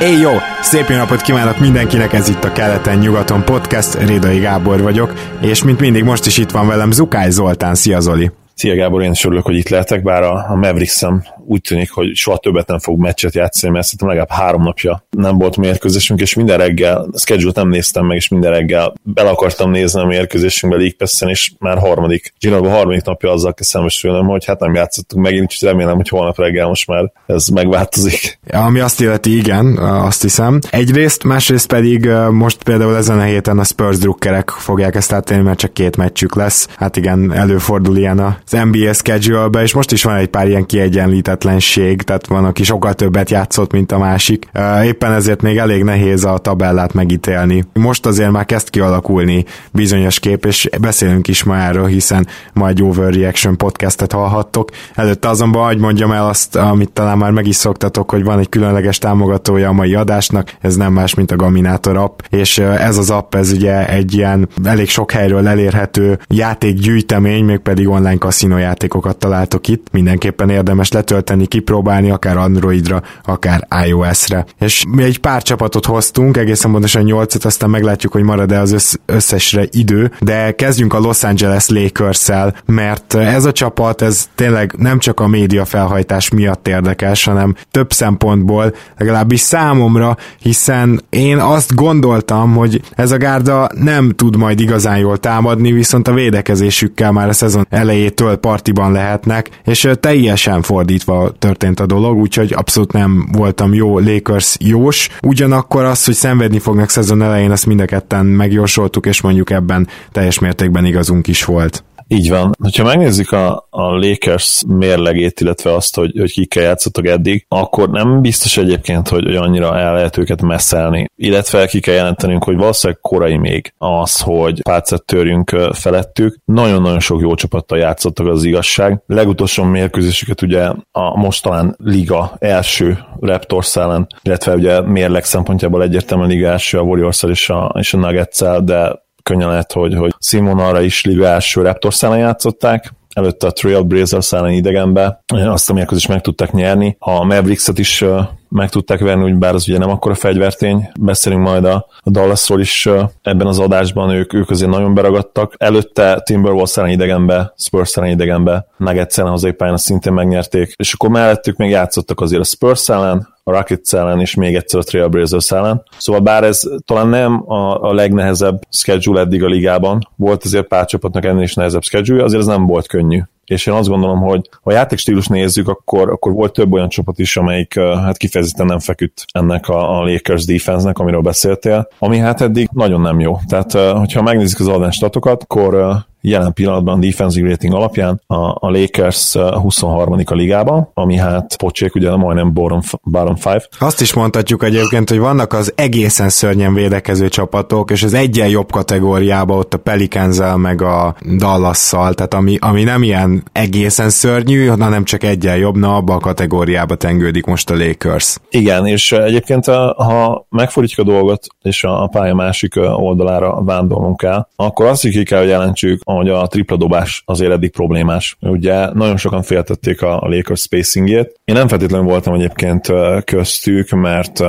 Éj jó! Szép jó napot kívánok mindenkinek, ez itt a Keleten-nyugaton podcast, Rédai Gábor vagyok, és mint mindig most is itt van velem Zukály Zoltán, szia Zoli! Szia Gábor, én is örülök, hogy itt lehetek, bár a, a mavericks úgy tűnik, hogy soha többet nem fog meccset játszani, mert szerintem legalább három napja nem volt mérkőzésünk, és minden reggel, a schedule nem néztem meg, és minden reggel bele akartam nézni a mérkőzésünkbe League pass és már harmadik, Ginago harmadik napja azzal kell szembesülnöm, hogy hát nem játszottunk megint, úgyhogy remélem, hogy holnap reggel most már ez megváltozik. Ami azt illeti, igen, azt hiszem. Egyrészt, másrészt pedig most például ezen a héten a Spurs drukkerek fogják ezt átélni, mert csak két meccsük lesz. Hát igen, előfordul ilyen az NBA schedule és most is van egy pár ilyen kiegyenlített függetlenség, tehát van, aki sokkal többet játszott, mint a másik. Éppen ezért még elég nehéz a tabellát megítélni. Most azért már kezd kialakulni bizonyos kép, és beszélünk is ma erről, hiszen ma egy Overreaction podcastet hallhattok. Előtte azonban, hogy mondjam el azt, amit talán már meg is szoktatok, hogy van egy különleges támogatója a mai adásnak, ez nem más, mint a Gaminator app, és ez az app, ez ugye egy ilyen elég sok helyről elérhető játékgyűjtemény, mégpedig online kaszinó játékokat találtok itt. Mindenképpen érdemes letölteni tölteni, kipróbálni, akár Androidra, akár iOS-re. És mi egy pár csapatot hoztunk, egészen pontosan nyolcat, aztán meglátjuk, hogy marad-e az összesre idő, de kezdjünk a Los Angeles Lakers-szel, mert ez a csapat, ez tényleg nem csak a média felhajtás miatt érdekes, hanem több szempontból, legalábbis számomra, hiszen én azt gondoltam, hogy ez a gárda nem tud majd igazán jól támadni, viszont a védekezésükkel már a szezon elejétől partiban lehetnek, és teljesen fordítva történt a dolog, úgyhogy abszolút nem voltam jó Lakers jós. Ugyanakkor az, hogy szenvedni fognak szezon elején, azt mind a ketten megjósoltuk, és mondjuk ebben teljes mértékben igazunk is volt. Így van. Ha megnézzük a, a Lakers mérlegét, illetve azt, hogy, hogy kikkel játszottak eddig, akkor nem biztos egyébként, hogy, hogy annyira el lehet őket messzelni. Illetve ki kell jelentenünk, hogy valószínűleg korai még az, hogy pálcát törjünk felettük. Nagyon-nagyon sok jó csapattal játszottak az igazság. Legutolsó mérkőzésüket ugye a most talán liga első Raptors ellen, illetve ugye mérleg szempontjából egyértelműen liga első a warriors és a, és a nuggets de könnyen lehet, hogy, hogy arra is liga első Raptors ellen játszották, előtte a Trailblazers ellen idegenbe, azt a mérkőzést meg tudták nyerni. A Mavericks-et is meg tudták venni, úgy bár az ugye nem akkora fegyvertény. Beszélünk majd a Dallasról is ebben az adásban, ők, ők azért nagyon beragadtak. Előtte Timberwolves ellen idegenbe, Spurs ellen idegenbe, Nuggets ellen hazai pályán szintén megnyerték, és akkor mellettük még játszottak azért a Spurs ellen, a Rockets ellen, és még egyszer a Trailblazers ellen. Szóval bár ez talán nem a, a legnehezebb schedule eddig a ligában, volt azért pár csapatnak ennél is nehezebb schedule, azért ez nem volt könnyű és én azt gondolom, hogy ha a játékstílus nézzük, akkor, akkor volt több olyan csapat is, amelyik hát kifejezetten nem feküdt ennek a, a Lakers defense-nek, amiről beszéltél, ami hát eddig nagyon nem jó. Tehát, hogyha megnézzük az adástatokat, akkor jelen pillanatban defensive rating alapján a, a Lakers 23. a ligában, ami hát pocsék, ugye majdnem bottom, bottom five. Azt is mondhatjuk egyébként, hogy vannak az egészen szörnyen védekező csapatok, és az egyen jobb kategóriában ott a pelicans meg a dallas tehát ami, ami nem ilyen egészen szörnyű, hanem csak egyen jobb, na abba a kategóriába tengődik most a Lakers. Igen, és egyébként ha megfordítjuk a dolgot, és a pálya másik oldalára vándorlunk el, akkor azt is ki kell, hogy jelentsük, hogy a tripla dobás azért eddig problémás. Ugye nagyon sokan féltették a, Lakers spacingjét. Én nem feltétlenül voltam egyébként köztük, mert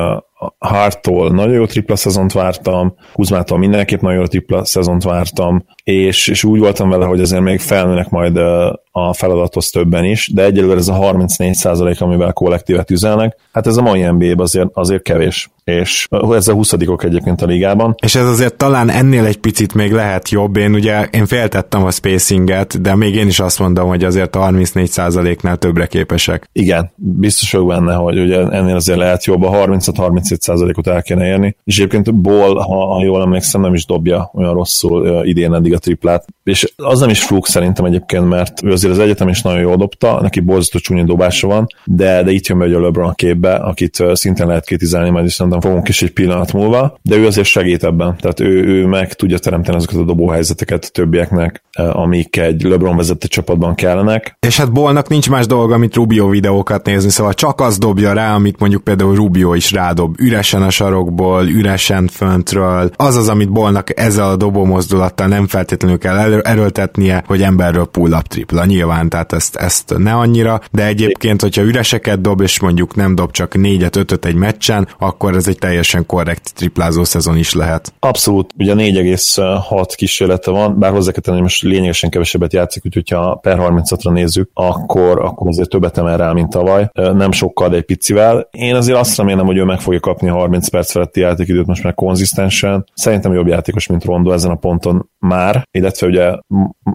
Hartól nagyon jó tripla szezont vártam, Kuzmától mindenképp nagyon jó tripla szezont vártam, és, és úgy voltam vele, hogy azért még felnőnek majd a feladathoz többen is, de egyelőre ez a 34% amivel kollektívet üzelnek, hát ez a mai nba azért, azért kevés és ez a 20 egyébként a ligában. És ez azért talán ennél egy picit még lehet jobb, én ugye én féltettem a spacinget, de még én is azt mondom, hogy azért a 34%-nál többre képesek. Igen, biztos vagyok benne, hogy ugye ennél azért lehet jobb, a 36-38 37%-ot el kéne érni, és egyébként Ball, ha, ha jól emlékszem, nem is dobja olyan rosszul idén eddig a triplát, és az nem is fluk szerintem egyébként, mert ő azért az egyetem is nagyon jól dobta, neki borzasztó csúnya dobása van, de, de itt jön be a LeBron a képbe, akit szintén lehet kritizálni, majd is szerintem fogunk is egy pillanat múlva, de ő azért segít ebben, tehát ő, ő meg tudja teremteni azokat a dobóhelyzeteket többieknek, amik egy LeBron vezette csapatban kellenek. És hát Bolnak nincs más dolga, mint Rubio videókat nézni, szóval csak az dobja rá, amit mondjuk például Rubio is rádob, üresen a sarokból, üresen föntről. Az az, amit Bolnak ezzel a dobó mozdulattal nem feltétlenül kell erőltetnie, hogy emberről pull-up tripla. Nyilván, tehát ezt, ezt ne annyira, de egyébként, hogyha üreseket dob, és mondjuk nem dob csak négyet, ötöt egy meccsen, akkor ez egy teljesen korrekt triplázó szezon is lehet. Abszolút, ugye 4,6 kísérlete van, bár hozzá kell hogy most lényegesen kevesebbet játszik, úgyhogy ha per 30-ra nézzük, akkor, akkor azért többet emel rá, mint tavaly. Nem sokkal, de egy picivel. Én azért azt remélem, hogy ő meg fogja kapni a 30 perc feletti játékidőt most már konzisztensen. Szerintem jobb játékos, mint Rondo ezen a ponton már, illetve ugye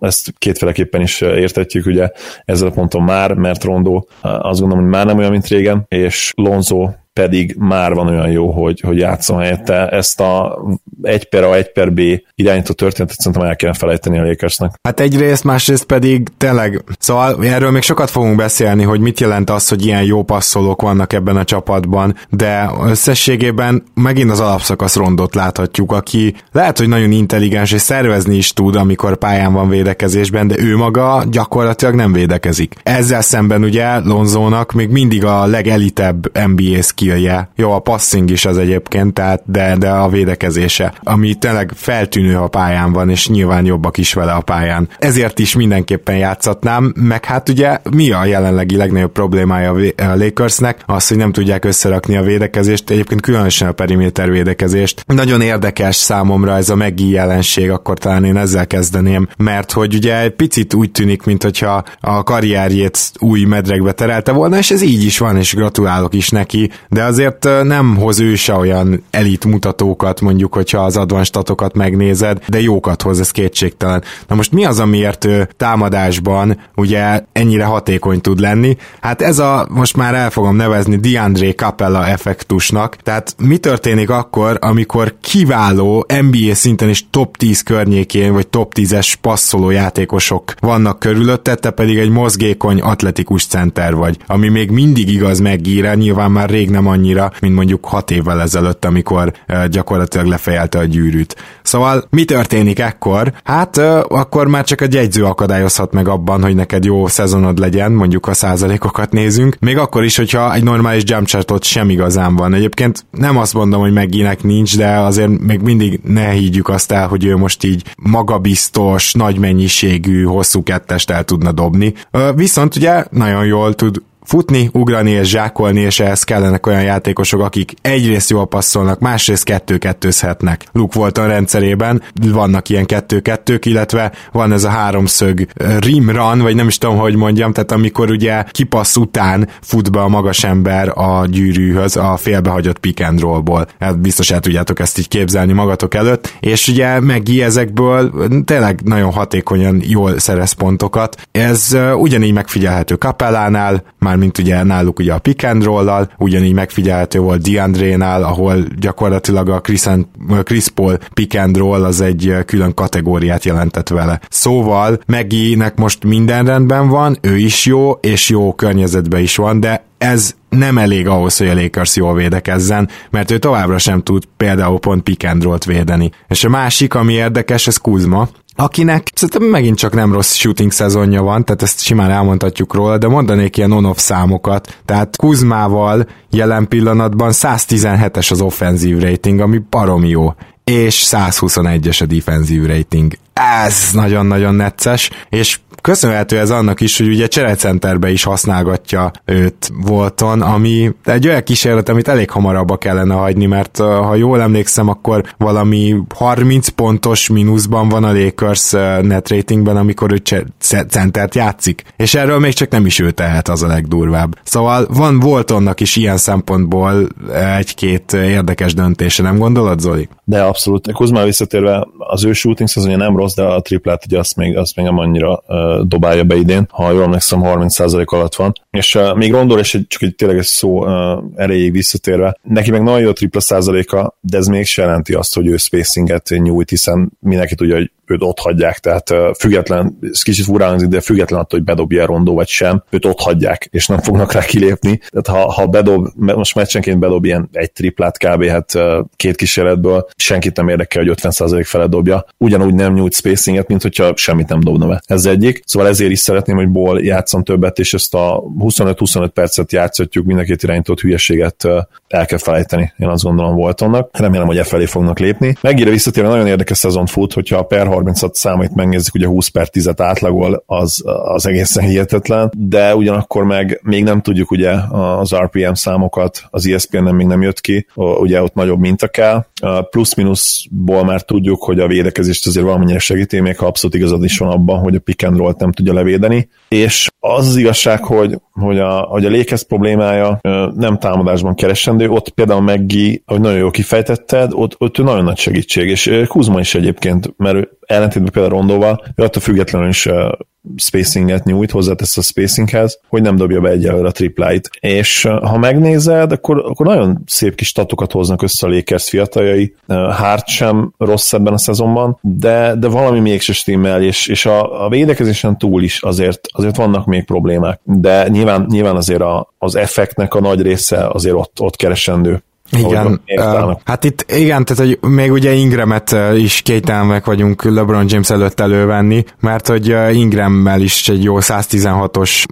ezt kétféleképpen is értetjük, ugye ezzel a ponton már, mert Rondo azt gondolom, hogy már nem olyan, mint régen, és Lonzo pedig már van olyan jó, hogy, hogy játszon helyette. Ezt a 1 per A, 1 per B irányító történetet szerintem el kellene felejteni a Lakersnek. Hát egyrészt, másrészt pedig tényleg, szóval erről még sokat fogunk beszélni, hogy mit jelent az, hogy ilyen jó passzolók vannak ebben a csapatban, de összességében megint az alapszakasz rondot láthatjuk, aki lehet, hogy nagyon intelligens és szervezni is tud, amikor pályán van védekezésben, de ő maga gyakorlatilag nem védekezik. Ezzel szemben ugye Lonzónak még mindig a legelitebb NBA skillje. Jó, a passing is az egyébként, tehát, de, de a védekezése, ami tényleg feltűnő a pályán van, és nyilván jobbak is vele a pályán. Ezért is mindenképpen játszatnám, meg hát ugye mi a jelenlegi legnagyobb problémája a Lakersnek? Az, hogy nem tudják összerakni a védekezést, egyébként különösen a periméter védekezést. Nagyon érdekes számomra ez a meggi jelenség, akkor talán én ezzel kezdeném, mert hogy ugye egy picit úgy tűnik, mint hogyha a karrierjét új medregbe terelte volna, és ez így is van, és gratulálok is neki, de azért nem hoz ő se olyan elit mutatókat, mondjuk, hogyha az advanstatokat megnézed, de jókat hoz, ez kétségtelen. Na most mi az, amiért ő támadásban ugye ennyire hatékony tud lenni? Hát ez a, most már el fogom nevezni DeAndre Capella effektusnak, tehát mi történik akkor, amikor kiváló NBA szinten is top 10 környékén, vagy top 10-es passzoló játékosok vannak körülötte, te pedig egy mozgékony atletikus center vagy, ami még mindig igaz megíre, nyilván már rég nem annyira, mint mondjuk 6 évvel ezelőtt, amikor gyakorlatilag lefejelte a gyűrűt. Szóval mi történik ekkor? Hát akkor már csak a jegyző akadályozhat meg abban, hogy neked jó szezonod legyen, mondjuk a százalékokat nézünk, még akkor is, hogyha egy normális jump shotot sem igazán van. Egyébként nem azt mondom, hogy megginek nincs, de azért még mindig ne higgyük azt el, hogy ő most így magabiztos, nagy mennyiségű, hosszú kettest el tudna dobni. Viszont ugye nagyon jól tud futni, ugrani és zsákolni, és ehhez kellenek olyan játékosok, akik egyrészt jól passzolnak, másrészt kettő-kettőzhetnek. Luke Walton rendszerében vannak ilyen kettő-kettők, illetve van ez a háromszög rim run, vagy nem is tudom, hogy mondjam, tehát amikor ugye kipassz után fut be a magas ember a gyűrűhöz a félbehagyott pick and rollból. Hát biztos el tudjátok ezt így képzelni magatok előtt, és ugye Megi ezekből tényleg nagyon hatékonyan jól szerez pontokat. Ez ugyanígy megfigyelhető Kapellánál, már mint ugye náluk ugye a pick and roll ugyanígy megfigyelhető volt DeAndre-nál, ahol gyakorlatilag a Chris, and, Chris Paul pick and roll az egy külön kategóriát jelentett vele. Szóval Meginek most minden rendben van, ő is jó, és jó környezetben is van, de ez nem elég ahhoz, hogy a Lakers jól védekezzen, mert ő továbbra sem tud például pont pick and védeni. És a másik, ami érdekes, ez Kuzma, akinek szerintem megint csak nem rossz shooting szezonja van, tehát ezt simán elmondhatjuk róla, de mondanék ilyen on-off számokat. Tehát Kuzmával jelen pillanatban 117-es az offenzív rating, ami baromi jó és 121-es a defensív rating. Ez nagyon-nagyon necces, és köszönhető ez annak is, hogy ugye cserecenterbe is használgatja őt Volton, ami egy olyan kísérlet, amit elég hamarabb kellene hagyni, mert ha jól emlékszem, akkor valami 30 pontos mínuszban van a Lakers net ratingben, amikor ő centert játszik. És erről még csak nem is ő tehet, az a legdurvább. Szóval van Voltonnak is ilyen szempontból egy-két érdekes döntése, nem gondolod, Zoli? De abszolút. Kuzma visszatérve, az ő shooting szezonja nem rossz, de a triplát ugye azt még, azt még nem annyira uh, dobálja be idén, ha jól emlékszem 30% alatt van. És még Rondor egy, csak egy tényleg egy szó erejéig visszatérve, neki meg nagyon jó tripla százaléka, de ez még jelenti azt, hogy ő spacinget nyújt, hiszen mindenki tudja, hogy őt ott hagyják, tehát független, ez kicsit furán de független attól, hogy bedobja Rondó vagy sem, őt ott hagyják, és nem fognak rá kilépni. Tehát ha, ha bedob, most meccsenként bedob ilyen egy triplát kb. hát két kísérletből, senkit nem érdekel, hogy 50% felett dobja. Ugyanúgy nem nyújt spacinget, mint hogyha semmit nem dobna be. Ez egyik. Szóval ezért is szeretném, hogy Ból játszon többet, és ezt a 25-25 percet játszhatjuk, mind a két irányított hülyeséget el kell felejteni. Én azt gondolom volt annak. Remélem, hogy e felé fognak lépni. Megire visszatérve nagyon érdekes szezon fut, hogyha a per 36 számait megnézzük, ugye 20 per 10 átlagol, az, az egészen hihetetlen, de ugyanakkor meg még nem tudjuk ugye az RPM számokat, az ESPN nem még nem jött ki, ugye ott nagyobb minta kell, plusz-minuszból már tudjuk, hogy a védekezést azért valamennyire segíti, még ha abszolút igazad is van abban, hogy a pick and roll nem tudja levédeni, és az az igazság, hogy, hogy a, hogy a Lakers problémája nem támadásban keresendő, ott például Meggi, ahogy nagyon jól kifejtetted, ott, ott nagyon nagy segítség, és Kuzma is egyébként, mert ellentétben például Rondóval, ő attól függetlenül is spacinget nyújt, hozzátesz a spacinghez, hogy nem dobja be egyelőre a tripláit. És ha megnézed, akkor, akkor nagyon szép kis statokat hoznak össze a Lakers fiataljai. Hart sem rossz ebben a szezonban, de, de valami mégse stimmel, és, és a, a védekezésen túl is azért, azért vannak még problémák. De nyilván, nyilván azért a, az effektnek a nagy része azért ott, ott keresendő. Igen, uh, hát itt igen, tehát hogy még ugye Ingramet is kételmek vagyunk LeBron James előtt elővenni, mert hogy Ingrammel is egy jó 116-os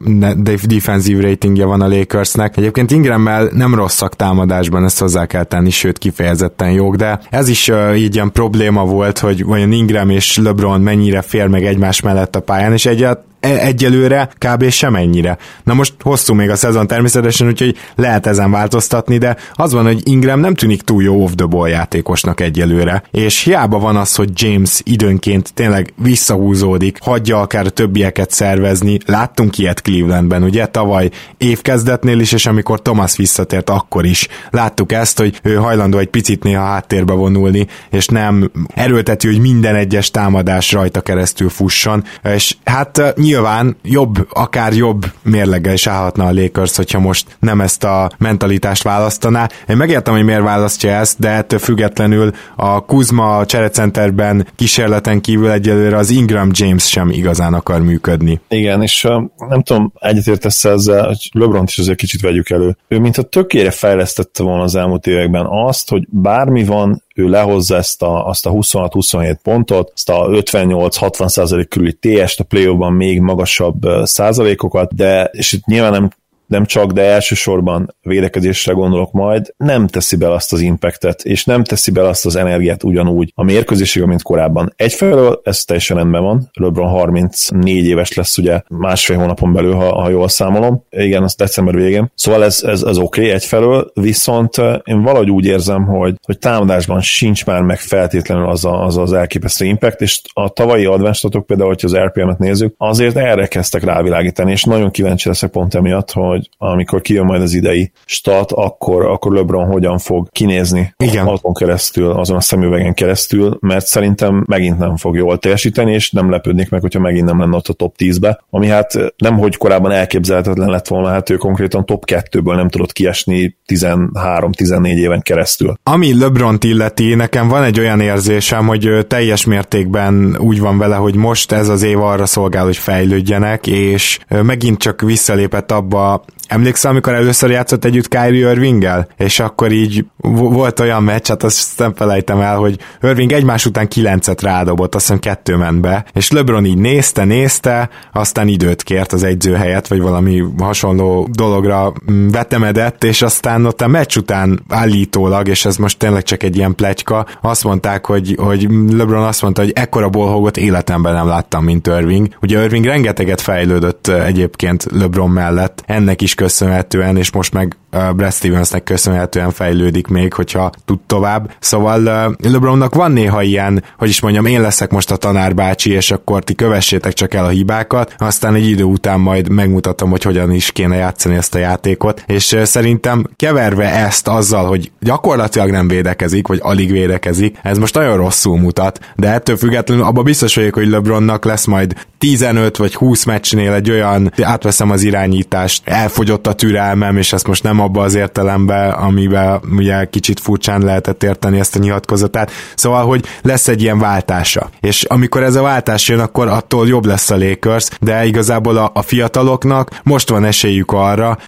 defensív ratingja van a Lakersnek. Egyébként Ingrammel nem rosszak támadásban, ezt hozzá kell tenni, sőt kifejezetten jók, de ez is uh, így ilyen probléma volt, hogy vajon Ingram és LeBron mennyire fér meg egymás mellett a pályán, és egyet egyelőre kb. semennyire. Na most hosszú még a szezon természetesen, úgyhogy lehet ezen változtatni, de az van, hogy Ingram nem tűnik túl jó off the ball játékosnak egyelőre, és hiába van az, hogy James időnként tényleg visszahúzódik, hagyja akár a többieket szervezni. Láttunk ilyet Clevelandben, ugye tavaly évkezdetnél is, és amikor Thomas visszatért, akkor is láttuk ezt, hogy ő hajlandó egy picit néha háttérbe vonulni, és nem erőltető, hogy minden egyes támadás rajta keresztül fusson, és hát nyilván nyilván jobb, akár jobb mérleggel is állhatna a Lakers, hogyha most nem ezt a mentalitást választaná. Én megértem, hogy miért választja ezt, de ettől függetlenül a Kuzma cserecenterben kísérleten kívül egyelőre az Ingram James sem igazán akar működni. Igen, és nem tudom, egyetértesz ezzel, hogy LeBron is azért kicsit vegyük elő. Ő mintha tökére fejlesztette volna az elmúlt években azt, hogy bármi van, ő lehozza ezt a, azt a 26-27 pontot, azt a 58-60 körüli TS-t, a play még magasabb százalékokat, de és itt nyilván nem nem csak, de elsősorban védekezésre gondolok majd, nem teszi be azt az impactet, és nem teszi be azt az energiát ugyanúgy a mérkőzésig, mint korábban. Egyfelől ez teljesen rendben van, LeBron 34 éves lesz ugye másfél hónapon belül, ha, ha jól számolom. Igen, az december végén. Szóval ez, ez, ez oké okay, egyfelől, viszont én valahogy úgy érzem, hogy, hogy támadásban sincs már meg feltétlenül az a, az, az elképesztő impact, és a tavalyi advenstatok például, hogyha az RPM-et nézzük, azért erre kezdtek rávilágítani, és nagyon kíváncsi leszek pont emiatt, hogy hogy amikor kijön majd az idei stat, akkor, akkor LeBron hogyan fog kinézni Igen. azon keresztül, azon a szemüvegen keresztül, mert szerintem megint nem fog jól teljesíteni, és nem lepődnék meg, hogyha megint nem lenne ott a top 10-be, ami hát nem, hogy korábban elképzelhetetlen lett volna, hát ő konkrétan top 2-ből nem tudott kiesni 13-14 éven keresztül. Ami lebron illeti, nekem van egy olyan érzésem, hogy teljes mértékben úgy van vele, hogy most ez az év arra szolgál, hogy fejlődjenek, és megint csak visszalépett abba Emlékszel, amikor először játszott együtt Kyrie Irvinggel? És akkor így volt olyan meccs, hát azt nem felejtem el, hogy Irving egymás után kilencet rádobott, azt hiszem kettő ment be, és LeBron így nézte, nézte, aztán időt kért az egyző helyett, vagy valami hasonló dologra mm, vetemedett, és aztán ott a meccs után állítólag, és ez most tényleg csak egy ilyen pletyka, azt mondták, hogy, hogy LeBron azt mondta, hogy ekkora bolhogot életemben nem láttam, mint Irving. Ugye Irving rengeteget fejlődött egyébként LeBron mellett, ennek is köszönhetően, és most meg Brad Stevensnek köszönhetően fejlődik még, hogyha tud tovább. Szóval LeBronnak van néha ilyen, hogy is mondjam, én leszek most a tanárbácsi, és akkor ti kövessétek csak el a hibákat, aztán egy idő után majd megmutatom, hogy hogyan is kéne játszani ezt a játékot, és szerintem keverve ezt azzal, hogy gyakorlatilag nem védekezik, vagy alig védekezik, ez most nagyon rosszul mutat, de ettől függetlenül abban biztos vagyok, hogy LeBronnak lesz majd 15 vagy 20 meccsnél egy olyan, átveszem az irányítást, elfogyott a türelmem, és ezt most nem abba az értelembe, amiben ugye kicsit furcsán lehetett érteni ezt a nyilatkozatát. Szóval, hogy lesz egy ilyen váltása. És amikor ez a váltás jön, akkor attól jobb lesz a Lakers, de igazából a, a fiataloknak most van esélyük arra,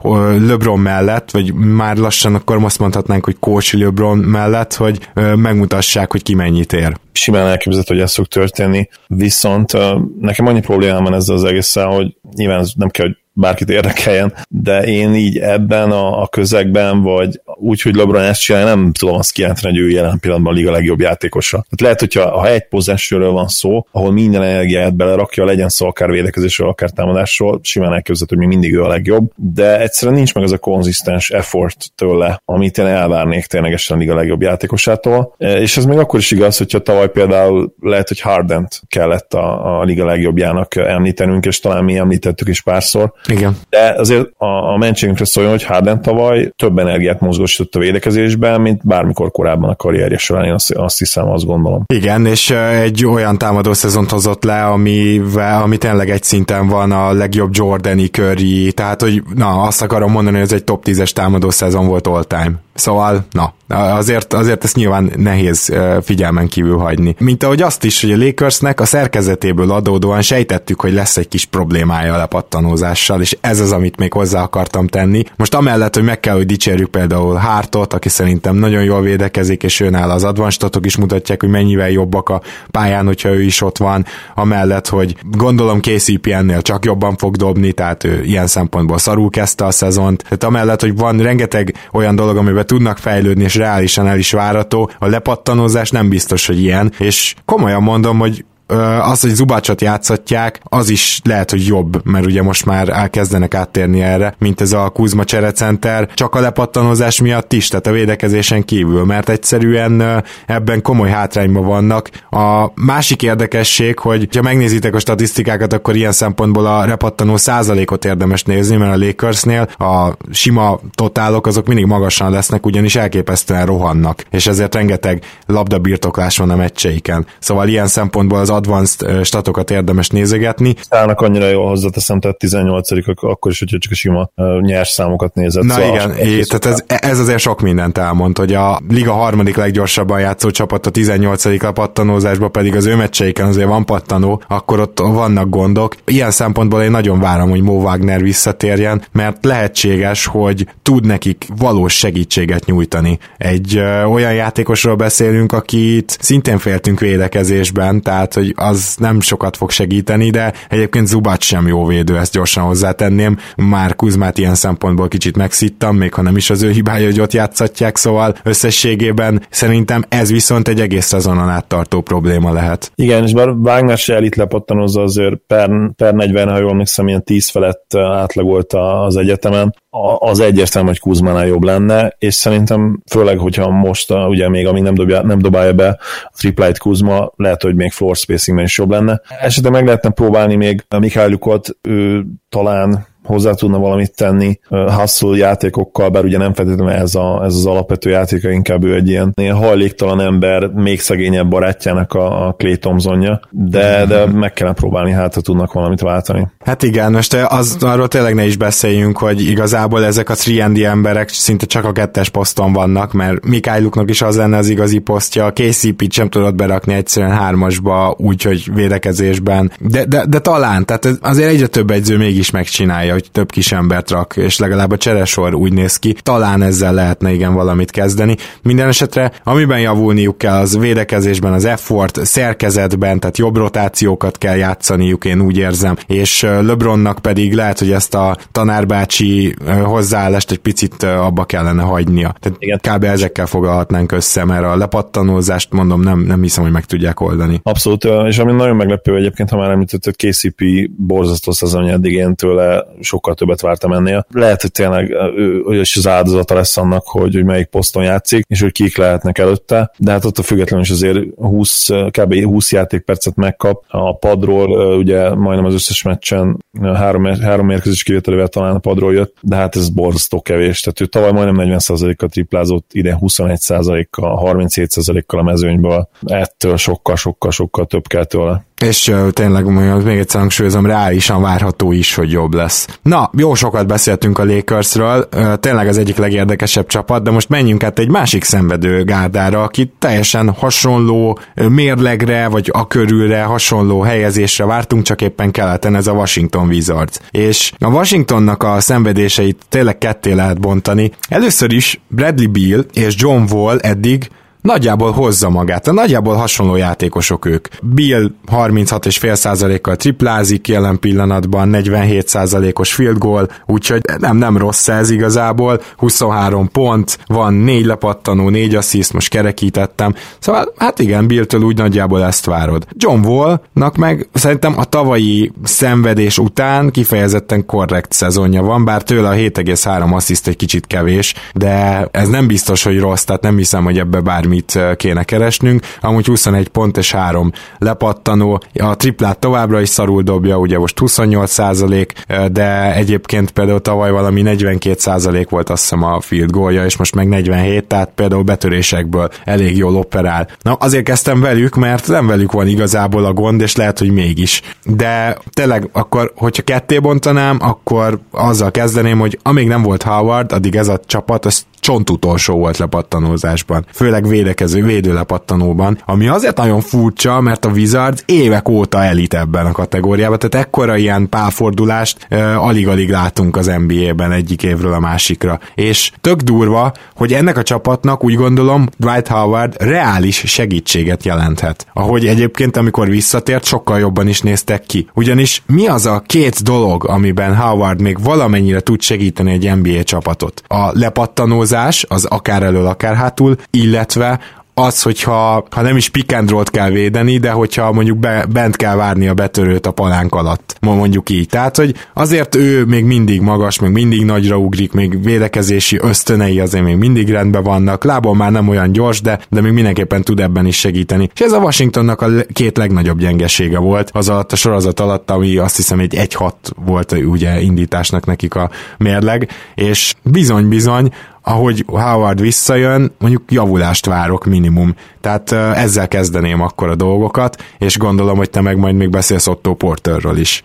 LeBron mellett, vagy már lassan akkor most mondhatnánk, hogy coach LeBron mellett, hogy megmutassák, hogy ki mennyit ér simán elképzelhető, hogy ez fog történni, viszont nekem annyi problémám van ezzel az egészen, hogy nyilván ez nem kell, hogy bárkit érdekeljen, de én így ebben a, a közegben, vagy úgy, hogy LeBron ezt csinálja, nem tudom azt kijelenteni, hogy ő jelen pillanatban a liga legjobb játékosa. Tehát lehet, hogyha ha egy possessionről van szó, ahol minden energiáját belerakja, legyen szó akár védekezésről, akár támadásról, simán elképzelhető, hogy még mindig ő a legjobb, de egyszerűen nincs meg az a konzisztens effort tőle, amit én elvárnék ténylegesen a liga legjobb játékosától. E, és ez még akkor is igaz, hogyha tavaly például lehet, hogy Hardent kellett a, a liga legjobbjának említenünk, és talán mi említettük is párszor, igen. De azért a, a mentségünkre szóljon, hogy Harden tavaly több energiát mozgósított a védekezésben, mint bármikor korábban a karrierje során, én azt, azt hiszem, azt gondolom. Igen, és egy olyan támadó szezont hozott le, amivel, ami tényleg egy szinten van a legjobb Jordani Curry, tehát hogy na, azt akarom mondani, hogy ez egy top 10-es támadó szezon volt all time. Szóval, na, azért, azért ezt nyilván nehéz figyelmen kívül hagyni. Mint ahogy azt is, hogy a Lakersnek a szerkezetéből adódóan sejtettük, hogy lesz egy kis problémája a lepattanózással, és ez az, amit még hozzá akartam tenni. Most amellett, hogy meg kell, hogy dicsérjük például Hartot, aki szerintem nagyon jól védekezik, és őnál az advanstatok is mutatják, hogy mennyivel jobbak a pályán, hogyha ő is ott van, amellett, hogy gondolom KCP ennél csak jobban fog dobni, tehát ő ilyen szempontból szarul kezdte a szezont. Tehát amellett, hogy van rengeteg olyan dolog, amiben tudnak fejlődni, és reálisan el is várató, a lepattanózás nem biztos, hogy ilyen, és komolyan mondom, hogy az, hogy Zubácsot játszatják, az is lehet, hogy jobb, mert ugye most már elkezdenek áttérni erre, mint ez a Kuzma cserecenter, csak a lepattanozás miatt is, tehát a védekezésen kívül, mert egyszerűen ebben komoly hátrányban vannak. A másik érdekesség, hogy ha megnézitek a statisztikákat, akkor ilyen szempontból a repattanó százalékot érdemes nézni, mert a Lakersnél a sima totálok azok mindig magasan lesznek, ugyanis elképesztően rohannak, és ezért rengeteg labdabirtoklás van a meccseiken. Szóval ilyen szempontból az advanced statokat érdemes nézegetni. Állnak annyira jól hozzáteszem, tehát 18 akkor is, hogyha csak a sima nyers számokat nézett. Na szóval igen, é, tehát ez, ez azért sok mindent elmond, hogy a liga harmadik leggyorsabban játszó csapat a 18. a pattanózásban pedig az ő meccseiken azért van pattanó, akkor ott vannak gondok. Ilyen szempontból én nagyon várom, hogy Mo Wagner visszatérjen, mert lehetséges, hogy tud nekik valós segítséget nyújtani. Egy ö, olyan játékosról beszélünk, akit szintén féltünk védekezésben, tehát hogy hogy az nem sokat fog segíteni, de egyébként Zubat sem jó védő, ezt gyorsan hozzátenném. Már Kuzmát ilyen szempontból kicsit megszittam, még ha nem is az ő hibája, hogy ott játszatják, szóval összességében szerintem ez viszont egy egész szezonon áttartó probléma lehet. Igen, és bár Wagner se elit lepattanozza azért per, per 40, ha jól emlékszem, ilyen 10 felett átlagolt az egyetemen, az egyértelmű, hogy Kuzmánál jobb lenne, és szerintem főleg, hogyha most ugye még amíg nem, dobja, nem dobálja be a triplite Kuzma, lehet, hogy még floor spacingben is jobb lenne. Esetleg meg lehetne próbálni még a Mikhálykot, ő talán hozzá tudna valamit tenni hustle játékokkal, bár ugye nem feltétlenül ez, a, ez az alapvető játéka, inkább ő egy ilyen, ilyen hajléktalan ember, még szegényebb barátjának a, a Clay Thompsonja, de, de meg kellene próbálni, hát ha tudnak valamit váltani. Hát igen, most az, arról tényleg ne is beszéljünk, hogy igazából ezek a 3 emberek szinte csak a kettes poszton vannak, mert Mikályuknak is az lenne az igazi posztja, a KCP-t sem tudod berakni egyszerűen hármasba, úgyhogy védekezésben, de, de, de talán, tehát azért egyre több egyző mégis megcsinálja, hogy több kis embert rak, és legalább a cseresor úgy néz ki. Talán ezzel lehetne igen valamit kezdeni. Minden esetre, amiben javulniuk kell, az védekezésben, az effort, szerkezetben, tehát jobb rotációkat kell játszaniuk, én úgy érzem, és LeBronnak pedig lehet, hogy ezt a tanárbácsi hozzáállást egy picit abba kellene hagynia. Tehát igen. kb. ezekkel fogalhatnánk össze, mert a lepattanózást mondom, nem, nem hiszem, hogy meg tudják oldani. Abszolút, és ami nagyon meglepő egyébként, ha már említetted, KCP borzasztó szezonja eddig én tőle sokkal többet vártam ennél. Lehet, hogy tényleg ő, ő is az áldozata lesz annak, hogy, hogy melyik poszton játszik, és hogy kik lehetnek előtte, de hát ott a függetlenül is azért 20, kb. 20 játékpercet megkap. A padról ugye majdnem az összes meccsen három, három mérkőzés kivételével talán a padról jött, de hát ez borzasztó kevés. Tehát ő tavaly majdnem 40%-kal triplázott, ide 21%-kal, 37%-kal a mezőnyből. Ettől sokkal, sokkal, sokkal több kell tőle és uh, tényleg mondjam, még egyszer hangsúlyozom, reálisan várható is, hogy jobb lesz. Na, jó sokat beszéltünk a Lakersről, uh, tényleg az egyik legérdekesebb csapat, de most menjünk át egy másik szenvedő gárdára, aki teljesen hasonló mérlegre, vagy a körülre hasonló helyezésre vártunk, csak éppen keleten ez a Washington Wizards. És a Washingtonnak a szenvedéseit tényleg ketté lehet bontani. Először is Bradley Beal és John Wall eddig nagyjából hozza magát. A nagyjából hasonló játékosok ők. Bill 36,5%-kal triplázik jelen pillanatban, 47%-os field goal, úgyhogy nem, nem rossz ez igazából, 23 pont, van 4 lepattanó, 4 assziszt, most kerekítettem, szóval hát igen, Billtől úgy nagyjából ezt várod. John Wallnak meg szerintem a tavalyi szenvedés után kifejezetten korrekt szezonja van, bár tőle a 7,3 assziszt egy kicsit kevés, de ez nem biztos, hogy rossz, tehát nem hiszem, hogy ebbe bármi mit kéne keresnünk. Amúgy 21 pont és 3 lepattanó. A triplát továbbra is szarul dobja, ugye most 28 százalék, de egyébként például tavaly valami 42 százalék volt azt hiszem a field gólja, és most meg 47, tehát például betörésekből elég jól operál. Na azért kezdtem velük, mert nem velük van igazából a gond, és lehet, hogy mégis. De tényleg akkor, hogyha ketté bontanám, akkor azzal kezdeném, hogy amíg nem volt Howard, addig ez a csapat, az csont utolsó volt lepattanózásban, főleg védekező védőlepattanóban, ami azért nagyon furcsa, mert a Wizards évek óta elit ebben a kategóriában, tehát ekkora ilyen pálfordulást uh, alig-alig látunk az NBA-ben egyik évről a másikra. És tök durva, hogy ennek a csapatnak úgy gondolom Dwight Howard reális segítséget jelenthet. Ahogy egyébként, amikor visszatért, sokkal jobban is néztek ki. Ugyanis mi az a két dolog, amiben Howard még valamennyire tud segíteni egy NBA csapatot? A lepattanózás húzás, az akár elől, akár hátul, illetve az, hogyha ha nem is pick and kell védeni, de hogyha mondjuk be, bent kell várni a betörőt a palánk alatt, mondjuk így. Tehát, hogy azért ő még mindig magas, még mindig nagyra ugrik, még védekezési ösztönei azért még mindig rendben vannak, lábon már nem olyan gyors, de, de még mindenképpen tud ebben is segíteni. És ez a Washingtonnak a két legnagyobb gyengesége volt az alatt a sorozat alatt, ami azt hiszem egy 1-6 volt ugye indításnak nekik a mérleg, és bizony-bizony ahogy Howard visszajön, mondjuk javulást várok minimum. Tehát ezzel kezdeném akkor a dolgokat, és gondolom, hogy te meg majd még beszélsz Otto Porterről is.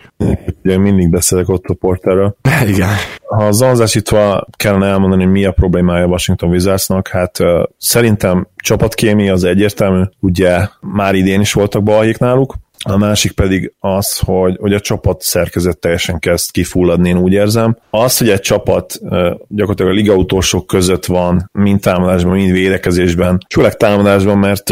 Ugye mindig beszélek Otto Porterről. Igen. Ha az zanzásítva kellene elmondani, hogy mi a problémája Washington Wizardsnak, hát szerintem csapatkémia az egyértelmű, ugye már idén is voltak balhék náluk, a másik pedig az, hogy, hogy a csapat szerkezet teljesen kezd kifulladni, én úgy érzem. Az, hogy egy csapat gyakorlatilag a liga utolsók között van, mind támadásban, mind védekezésben, főleg támadásban, mert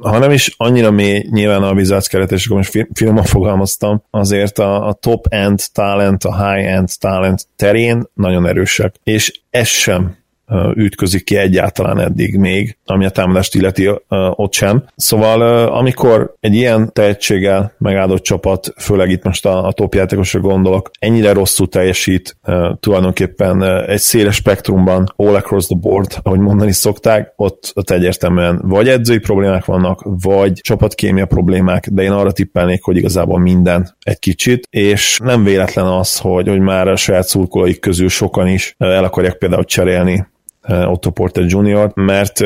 ha nem is annyira mély nyilván a Wizards keret, és akkor most finoman fogalmaztam, azért a, a top-end talent, a high-end talent terén nagyon erősek. És ez sem ütközik ki egyáltalán eddig még, ami a támadást illeti ott sem. Szóval amikor egy ilyen tehetséggel megáldott csapat, főleg itt most a, a top játékosra gondolok, ennyire rosszul teljesít, tulajdonképpen egy széles spektrumban, all across the board, ahogy mondani szokták, ott, ott egyértelműen vagy edzői problémák vannak, vagy csapatkémia problémák, de én arra tippelnék, hogy igazából minden egy kicsit, és nem véletlen az, hogy, hogy már a saját szurkolóik közül sokan is el akarják például cserélni Otto Porter Jr., mert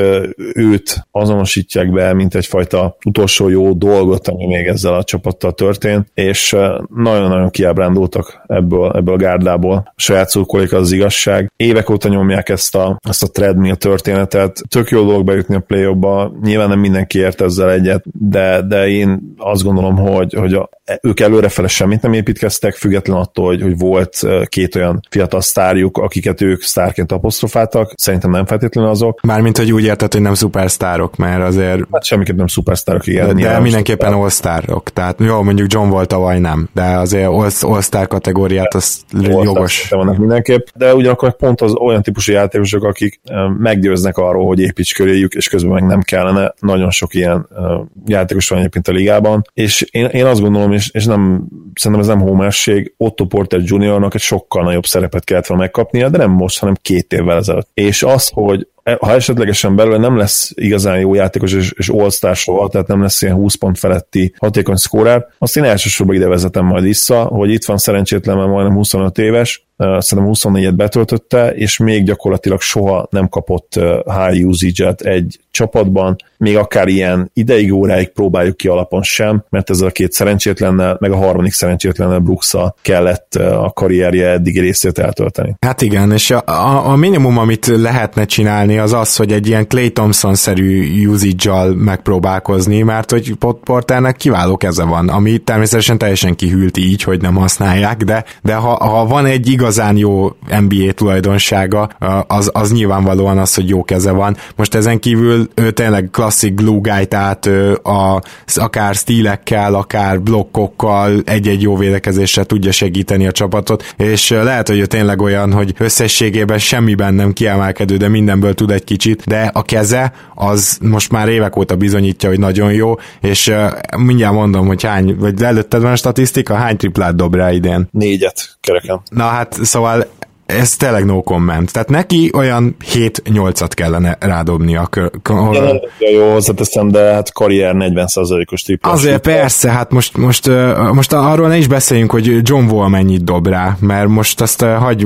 őt azonosítják be, mint egyfajta utolsó jó dolgot, ami még ezzel a csapattal történt, és nagyon-nagyon kiábrándultak ebből, ebből a gárdából. A saját szurkolik az, az igazság. Évek óta nyomják ezt a, ezt a treadmill történetet. Tök jó dolog bejutni a play ba nyilván nem mindenki ért ezzel egyet, de, de én azt gondolom, hogy, hogy a, ők előrefele semmit nem építkeztek, független attól, hogy, hogy volt két olyan fiatal sztárjuk, akiket ők sztárként apostrofáltak szerintem nem feltétlenül azok. Mármint, hogy úgy érted, hogy nem szupersztárok, mert azért... Hát semmiképp nem szupersztárok, igen. De, de mindenképpen all Tehát jó, mondjuk John volt tavaly nem, de azért all-star kategóriát az jogos. Vannak mindenképp, de ugyanakkor pont az olyan típusú játékosok, akik meggyőznek arról, hogy építs köréjük, és közben meg nem kellene. Nagyon sok ilyen játékos van egyébként a ligában, és én, én azt gondolom, és, és nem, szerintem ez nem homerség, Otto Porter Juniornak egy sokkal nagyobb szerepet kellett volna megkapnia, de nem most, hanem két évvel ezelőtt. És az, hogy ha esetlegesen belőle nem lesz igazán jó játékos és, és all tehát nem lesz ilyen 20 pont feletti hatékony szkórár, azt én elsősorban ide vezetem majd vissza, hogy itt van szerencsétlen, mert majdnem 25 éves, szerintem 24-et betöltötte, és még gyakorlatilag soha nem kapott high usage-et egy csapatban, még akár ilyen ideig óráig próbáljuk ki alapon sem, mert ez a két szerencsétlennel, meg a harmadik szerencsétlennel brooks kellett a karrierje eddig részét eltölteni. Hát igen, és a, a, a minimum, amit lehetne csinálni, az az, hogy egy ilyen Clay Thompson-szerű usage megpróbálkozni, mert hogy Porternek kiváló keze van, ami természetesen teljesen kihűlt így, hogy nem használják, de, de ha, ha van egy igazán jó NBA tulajdonsága, az, az nyilvánvalóan az, hogy jó keze van. Most ezen kívül ő tényleg klasszik glue guy, tehát a, akár stílekkel, akár blokkokkal, egy-egy jó védekezéssel tudja segíteni a csapatot, és lehet, hogy ő tényleg olyan, hogy összességében semmiben nem kiemelkedő, de mindenből tud egy kicsit, de a keze az most már évek óta bizonyítja, hogy nagyon jó, és mindjárt mondom, hogy hány, vagy előtted van a statisztika, hány triplát dob rá idén? Négyet kereken. Na hát, szóval ez tényleg no comment. Tehát neki olyan 7-8-at kellene rádobnia. K- k- Igen, jó hozzáteszem, de hát karrier 40%-os triplás. Azért triplás. persze, hát most, most, most arról ne is beszéljünk, hogy John Wall mennyit dob rá, mert most azt hagy,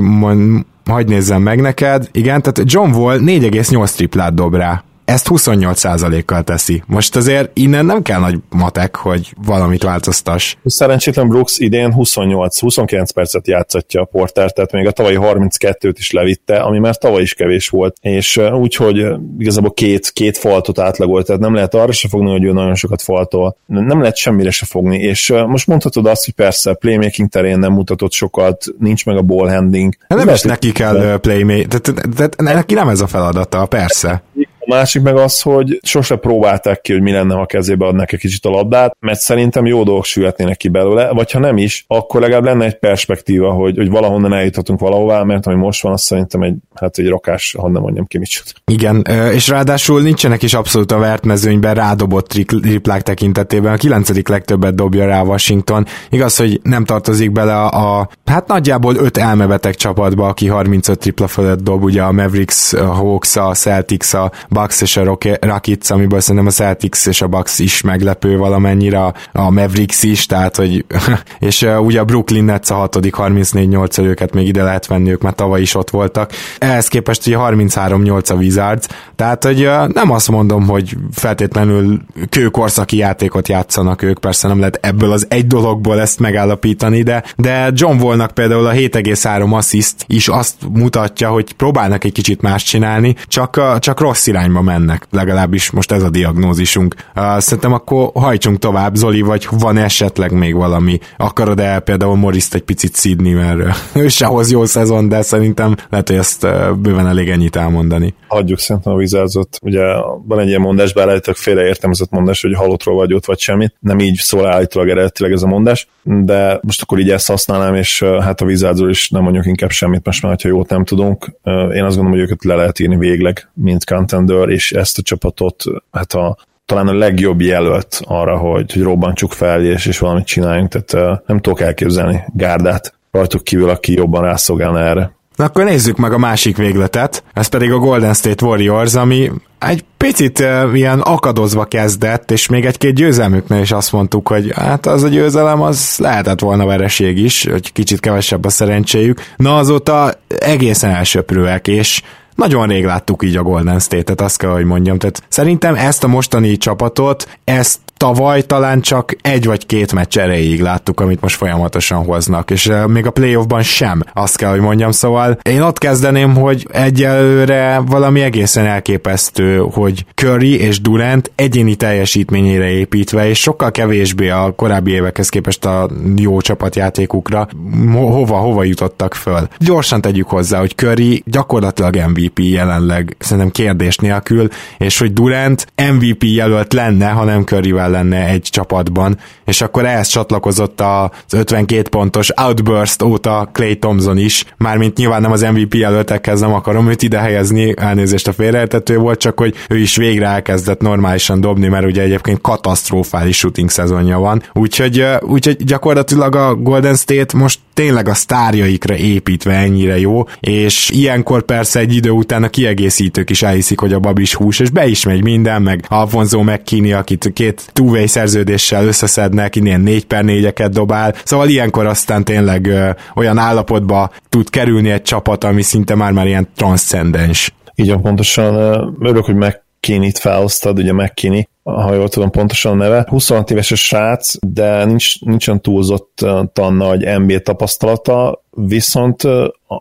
hagy nézzem meg neked. Igen, tehát John Wall 4,8 triplát dob rá ezt 28%-kal teszi. Most azért innen nem kell nagy matek, hogy valamit változtass. Szerencsétlen Brooks idén 28-29 percet játszatja a Porter, tehát még a tavalyi 32-t is levitte, ami már tavaly is kevés volt, és úgyhogy igazából két, két faltot átlagolt, tehát nem lehet arra se fogni, hogy ő nagyon sokat faltol, nem lehet semmire se fogni, és most mondhatod azt, hogy persze playmaking terén nem mutatott sokat, nincs meg a ball handling. Nem is neki kell playmaking, tehát neki nem ez a feladata, persze. A másik meg az, hogy sose próbálták ki, hogy mi lenne, ha kezébe adnak egy kicsit a labdát, mert szerintem jó dolgok sülhetnének ki belőle, vagy ha nem is, akkor legalább lenne egy perspektíva, hogy, hogy valahonnan eljuthatunk valahová, mert ami most van, az szerintem egy, hát egy rakás, ha nem mondjam ki micsoda. Igen, és ráadásul nincsenek is abszolút a vertmezőnyben rádobott triplák tekintetében, a kilencedik legtöbbet dobja rá Washington. Igaz, hogy nem tartozik bele a, a hát nagyjából öt elmebeteg csapatba, aki 35 tripla fölött dob, ugye a Mavericks, a Hawks, a Celtics, a Bucks és a Rockets, amiből szerintem a Celtics és a Bucks is meglepő valamennyire, a Mavericks is, tehát hogy és uh, ugye a Brooklyn Nets a hatodik 34-8 őket még ide lehet venni, ők már tavaly is ott voltak. Ehhez képest ugye 33-8 a Wizards, tehát hogy uh, nem azt mondom, hogy feltétlenül kőkorszaki játékot játszanak ők, persze nem lehet ebből az egy dologból ezt megállapítani, de, de John Wallnak például a 7,3 assist is azt mutatja, hogy próbálnak egy kicsit más csinálni, csak, uh, csak rossz irány irányba mennek, legalábbis most ez a diagnózisunk. Szerintem akkor hajtsunk tovább, Zoli, vagy van esetleg még valami? Akarod el például Moriszt egy picit szídni, mert ő se hoz jó szezon, de szerintem lehet, hogy ezt bőven elég ennyit elmondani. Hagyjuk szerintem a vizázot. Ugye van egy ilyen mondás, bár állítólag félreértelmezett mondás, hogy halottról vagy ott vagy semmit. Nem így szól állítólag eredetileg ez a mondás, de most akkor így ezt használnám, és hát a vizázról is nem mondjuk inkább semmit most már, ha jót nem tudunk. Én azt gondolom, hogy őket le lehet írni végleg, mint contender Denver, és ezt a csapatot hát a, talán a legjobb jelölt arra, hogy, hogy robbantsuk fel, és, és valamit csináljunk, tehát nem tudok elképzelni gárdát rajtuk kívül, aki jobban rászolgálna erre. Na akkor nézzük meg a másik végletet, ez pedig a Golden State Warriors, ami egy picit uh, ilyen akadozva kezdett, és még egy-két győzelmüknél is azt mondtuk, hogy hát az a győzelem, az lehetett volna vereség is, hogy kicsit kevesebb a szerencséjük. Na azóta egészen elsöprőek, és nagyon rég láttuk így a Golden State-et, azt kell, hogy mondjam. Tehát szerintem ezt a mostani csapatot, ezt tavaly talán csak egy vagy két meccs erejéig láttuk, amit most folyamatosan hoznak, és még a playoffban sem, azt kell, hogy mondjam, szóval én ott kezdeném, hogy egyelőre valami egészen elképesztő, hogy Curry és Durant egyéni teljesítményére építve, és sokkal kevésbé a korábbi évekhez képest a jó csapatjátékukra hova, hova jutottak föl. Gyorsan tegyük hozzá, hogy Curry gyakorlatilag MVP jelenleg, szerintem kérdés nélkül, és hogy Durant MVP jelölt lenne, ha nem Curryvel lenne egy csapatban, és akkor ehhez csatlakozott az 52 pontos outburst óta Clay Thompson is, mármint nyilván nem az MVP jelöltekhez nem akarom őt ide helyezni, elnézést a félreértető volt, csak hogy ő is végre elkezdett normálisan dobni, mert ugye egyébként katasztrofális shooting szezonja van. Úgyhogy, úgyhogy gyakorlatilag a Golden State most tényleg a sztárjaikra építve ennyire jó, és ilyenkor persze egy idő után a kiegészítők is elhiszik, hogy a babis hús, és be is megy minden, meg Alfonso McKinney, akit két two szerződéssel összeszednek, ilyen 4 per 4 dobál, szóval ilyenkor aztán tényleg ö, olyan állapotba tud kerülni egy csapat, ami szinte már-már ilyen transzcendens. Így van, pontosan. Örülök, hogy McKinney-t felhoztad, ugye McKinney, ha jól tudom pontosan a neve. 26 éves a srác, de nincs, nincsen túlzottan nagy NBA tapasztalata, viszont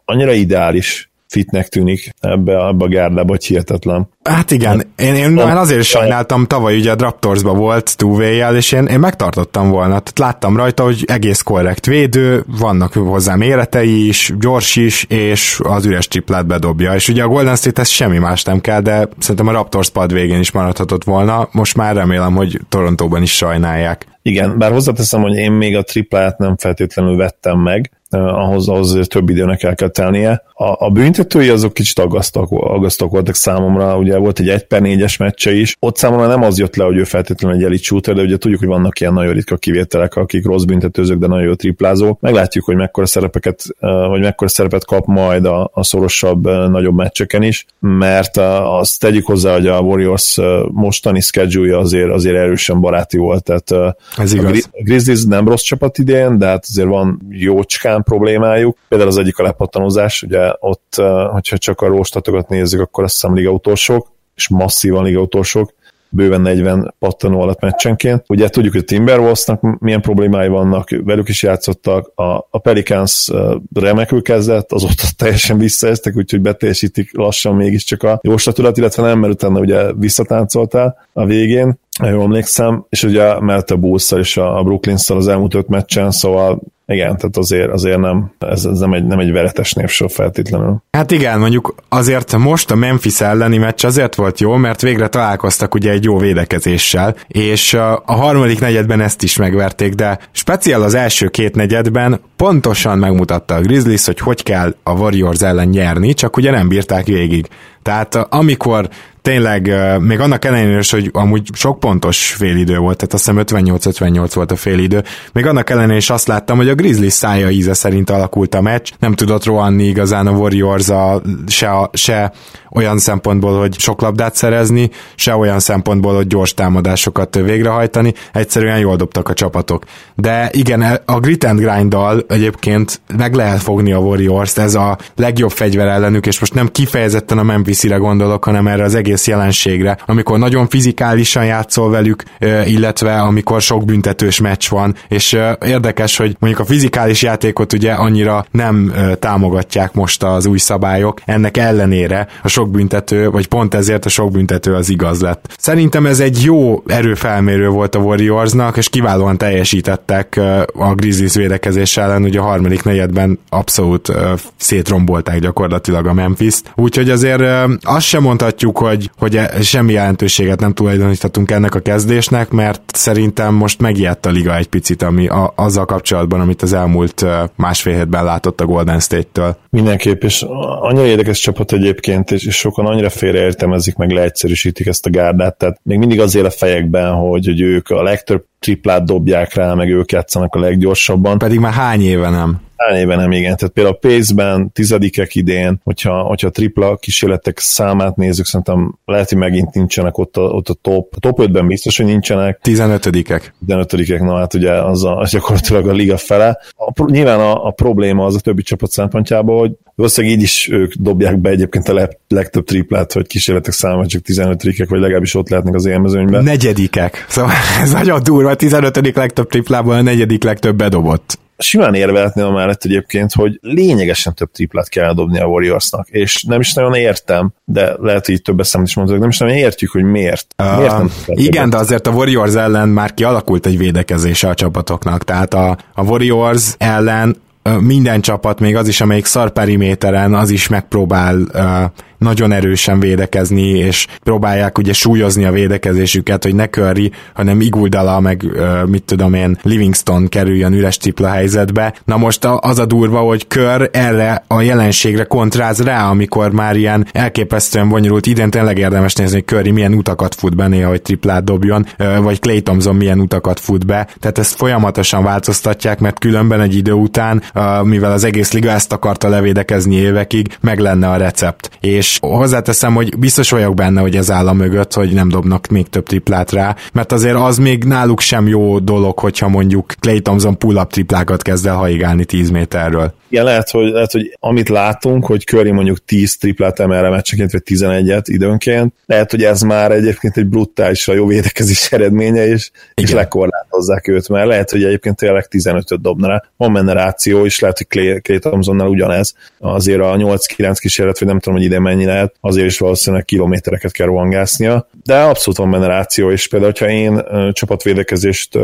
annyira ideális fitnek tűnik ebbe, ebbe a gárdába, hogy hihetetlen. Hát igen, én, én már azért is sajnáltam, tavaly ugye a Raptorsba volt two és én, én megtartottam volna. Tehát láttam rajta, hogy egész korrekt védő, vannak hozzá méretei is, gyors is, és az üres triplát bedobja. És ugye a Golden State ez semmi más nem kell, de szerintem a Raptors pad végén is maradhatott volna. Most már remélem, hogy Torontóban is sajnálják. Igen, bár hozzáteszem, hogy én még a triplát nem feltétlenül vettem meg, ahhoz, ahhoz több időnek el kell telnie. A, a büntetői azok kicsit aggasztók, aggasztók voltak számomra, ugye volt egy 1 per 4-es meccse is, ott számomra nem az jött le, hogy ő feltétlenül egy elit shooter, de ugye tudjuk, hogy vannak ilyen nagyon ritka kivételek, akik rossz büntetőzők, de nagyon jó triplázók. Meglátjuk, hogy mekkora szerepeket, vagy mekkora szerepet kap majd a, a szorosabb, nagyobb meccseken is, mert azt tegyük hozzá, hogy a Warriors mostani schedule azért, azért erősen baráti volt, tehát Ez igaz. a Grizzlies nem rossz csapat idén, de hát azért van jócskán problémájuk. Például az egyik a lepattanozás, ugye ott, hogyha csak a róstatokat nézzük, akkor azt hiszem liga utolsók, és masszívan liga utolsók, bőven 40 pattanó alatt meccsenként. Ugye tudjuk, hogy a Timberwolvesnak milyen problémái vannak, velük is játszottak, a, a Pelicans remekül kezdett, azóta teljesen visszaeztek, úgyhogy beteljesítik lassan mégiscsak a jóslatulat, illetve nem, mert utána ugye visszatáncoltál a végén, jól emlékszem, és ugye mert a bulls és a brooklyn az elmúlt öt meccsen, szóval igen, tehát azért, azért nem, ez, ez nem, egy, nem egy veretes névsor feltétlenül. Hát igen, mondjuk azért most a Memphis elleni meccs azért volt jó, mert végre találkoztak ugye egy jó védekezéssel, és a, harmadik negyedben ezt is megverték, de speciál az első két negyedben pontosan megmutatta a Grizzlies, hogy hogy kell a Warriors ellen nyerni, csak ugye nem bírták végig. Tehát amikor tényleg, még annak ellenére is, hogy amúgy sok pontos félidő volt, tehát azt hiszem 58-58 volt a félidő, még annak ellenére is azt láttam, hogy a Grizzlies szája íze szerint alakult a meccs, nem tudott rohanni igazán a Warriors a, se, a, se olyan szempontból, hogy sok labdát szerezni, se olyan szempontból, hogy gyors támadásokat végrehajtani, egyszerűen jól dobtak a csapatok. De igen, a grit and grind egyébként meg lehet fogni a Warriors-t, ez a legjobb fegyver ellenük, és most nem kifejezetten a Memphis-re gondolok, hanem erre az egész jelenségre, amikor nagyon fizikálisan játszol velük, illetve amikor sok büntetős meccs van, és érdekes, hogy mondjuk a fizikális játékot ugye annyira nem támogatják most az új szabályok, ennek ellenére a sok büntető, vagy pont ezért a sok büntető az igaz lett. Szerintem ez egy jó erőfelmérő volt a Warriorsnak, és kiválóan teljesítettek a Grizzlies védekezés ellen, ugye a harmadik negyedben abszolút szétrombolták gyakorlatilag a Memphis-t. Úgyhogy azért azt sem mondhatjuk, hogy, hogy e, semmi jelentőséget nem tulajdoníthatunk ennek a kezdésnek, mert szerintem most megijedt a liga egy picit, ami a, azzal kapcsolatban, amit az elmúlt másfél hétben látott a Golden State-től. Mindenképp, és annyira érdekes csapat egyébként, és, és sokan annyira félreértelmezik, meg leegyszerűsítik ezt a gárdát, tehát még mindig az él a fejekben, hogy, hogy ők a legtöbb triplát dobják rá, meg ők játszanak a leggyorsabban. Pedig már hány éve nem? Éve nem igen. Tehát például a Pace-ben tizedikek idén, hogyha, hogyha tripla kísérletek számát nézzük, szerintem lehet, hogy megint nincsenek ott a, ott a top. A top 5-ben biztos, hogy nincsenek. 15-ek. 15-ekek, na hát ugye az, a, az gyakorlatilag a liga fele. A, nyilván a, a probléma az a többi csapat szempontjából, hogy valószínűleg így is ők dobják be egyébként a legtöbb triplát, hogy kísérletek száma csak 15-ek, vagy legalábbis ott lehetnek az élmezőnyben. Negyedikek. Szóval ez nagyon durva, 15. legtöbb triplából a negyedik legtöbb bedobott simán érvehetni a mellett egyébként, hogy lényegesen több triplát kell dobni a Warriorsnak, és nem is nagyon értem, de lehet, hogy több eszem is mondok, nem is nagyon értjük, hogy miért. Uh, miért nem igen, de azért a Warriors ellen már kialakult egy védekezése a csapatoknak, tehát a, a Warriors ellen minden csapat, még az is, amelyik szar periméteren, az is megpróbál uh, nagyon erősen védekezni, és próbálják ugye súlyozni a védekezésüket, hogy ne Curry, hanem Iguldala, meg mit tudom én, Livingston kerüljön üres tripla helyzetbe. Na most az a durva, hogy Kör erre a jelenségre kontráz rá, amikor már ilyen elképesztően bonyolult, idén tényleg érdemes nézni, hogy Curry milyen utakat fut be néha, hogy triplát dobjon, vagy Clay Thompson milyen utakat fut be. Tehát ezt folyamatosan változtatják, mert különben egy idő után, mivel az egész liga ezt akarta levédekezni évekig, meg lenne a recept. És hozzáteszem, hogy biztos vagyok benne, hogy ez áll a mögött, hogy nem dobnak még több triplát rá, mert azért az még náluk sem jó dolog, hogyha mondjuk Clay Thompson pull-up triplákat kezd el haigálni 10 méterről. Igen, lehet hogy, lehet, hogy amit látunk, hogy Curry mondjuk 10 triplát emel meccsenként, vagy 11-et időnként, lehet, hogy ez már egyébként egy brutálisra jó védekezés eredménye, és, és lekorlátozzák őt, mert lehet, hogy egyébként tényleg 15-öt dobna rá. Van benne ráció, és lehet, hogy Clay, Clay Thompsonnál ugyanez. Azért a 8-9 kísérlet, vagy nem tudom, hogy ide mennyi lehet, azért is valószínűleg kilométereket kell rohangásznia, de abszolút van benne ráció, és például, ha én csapatvédekezést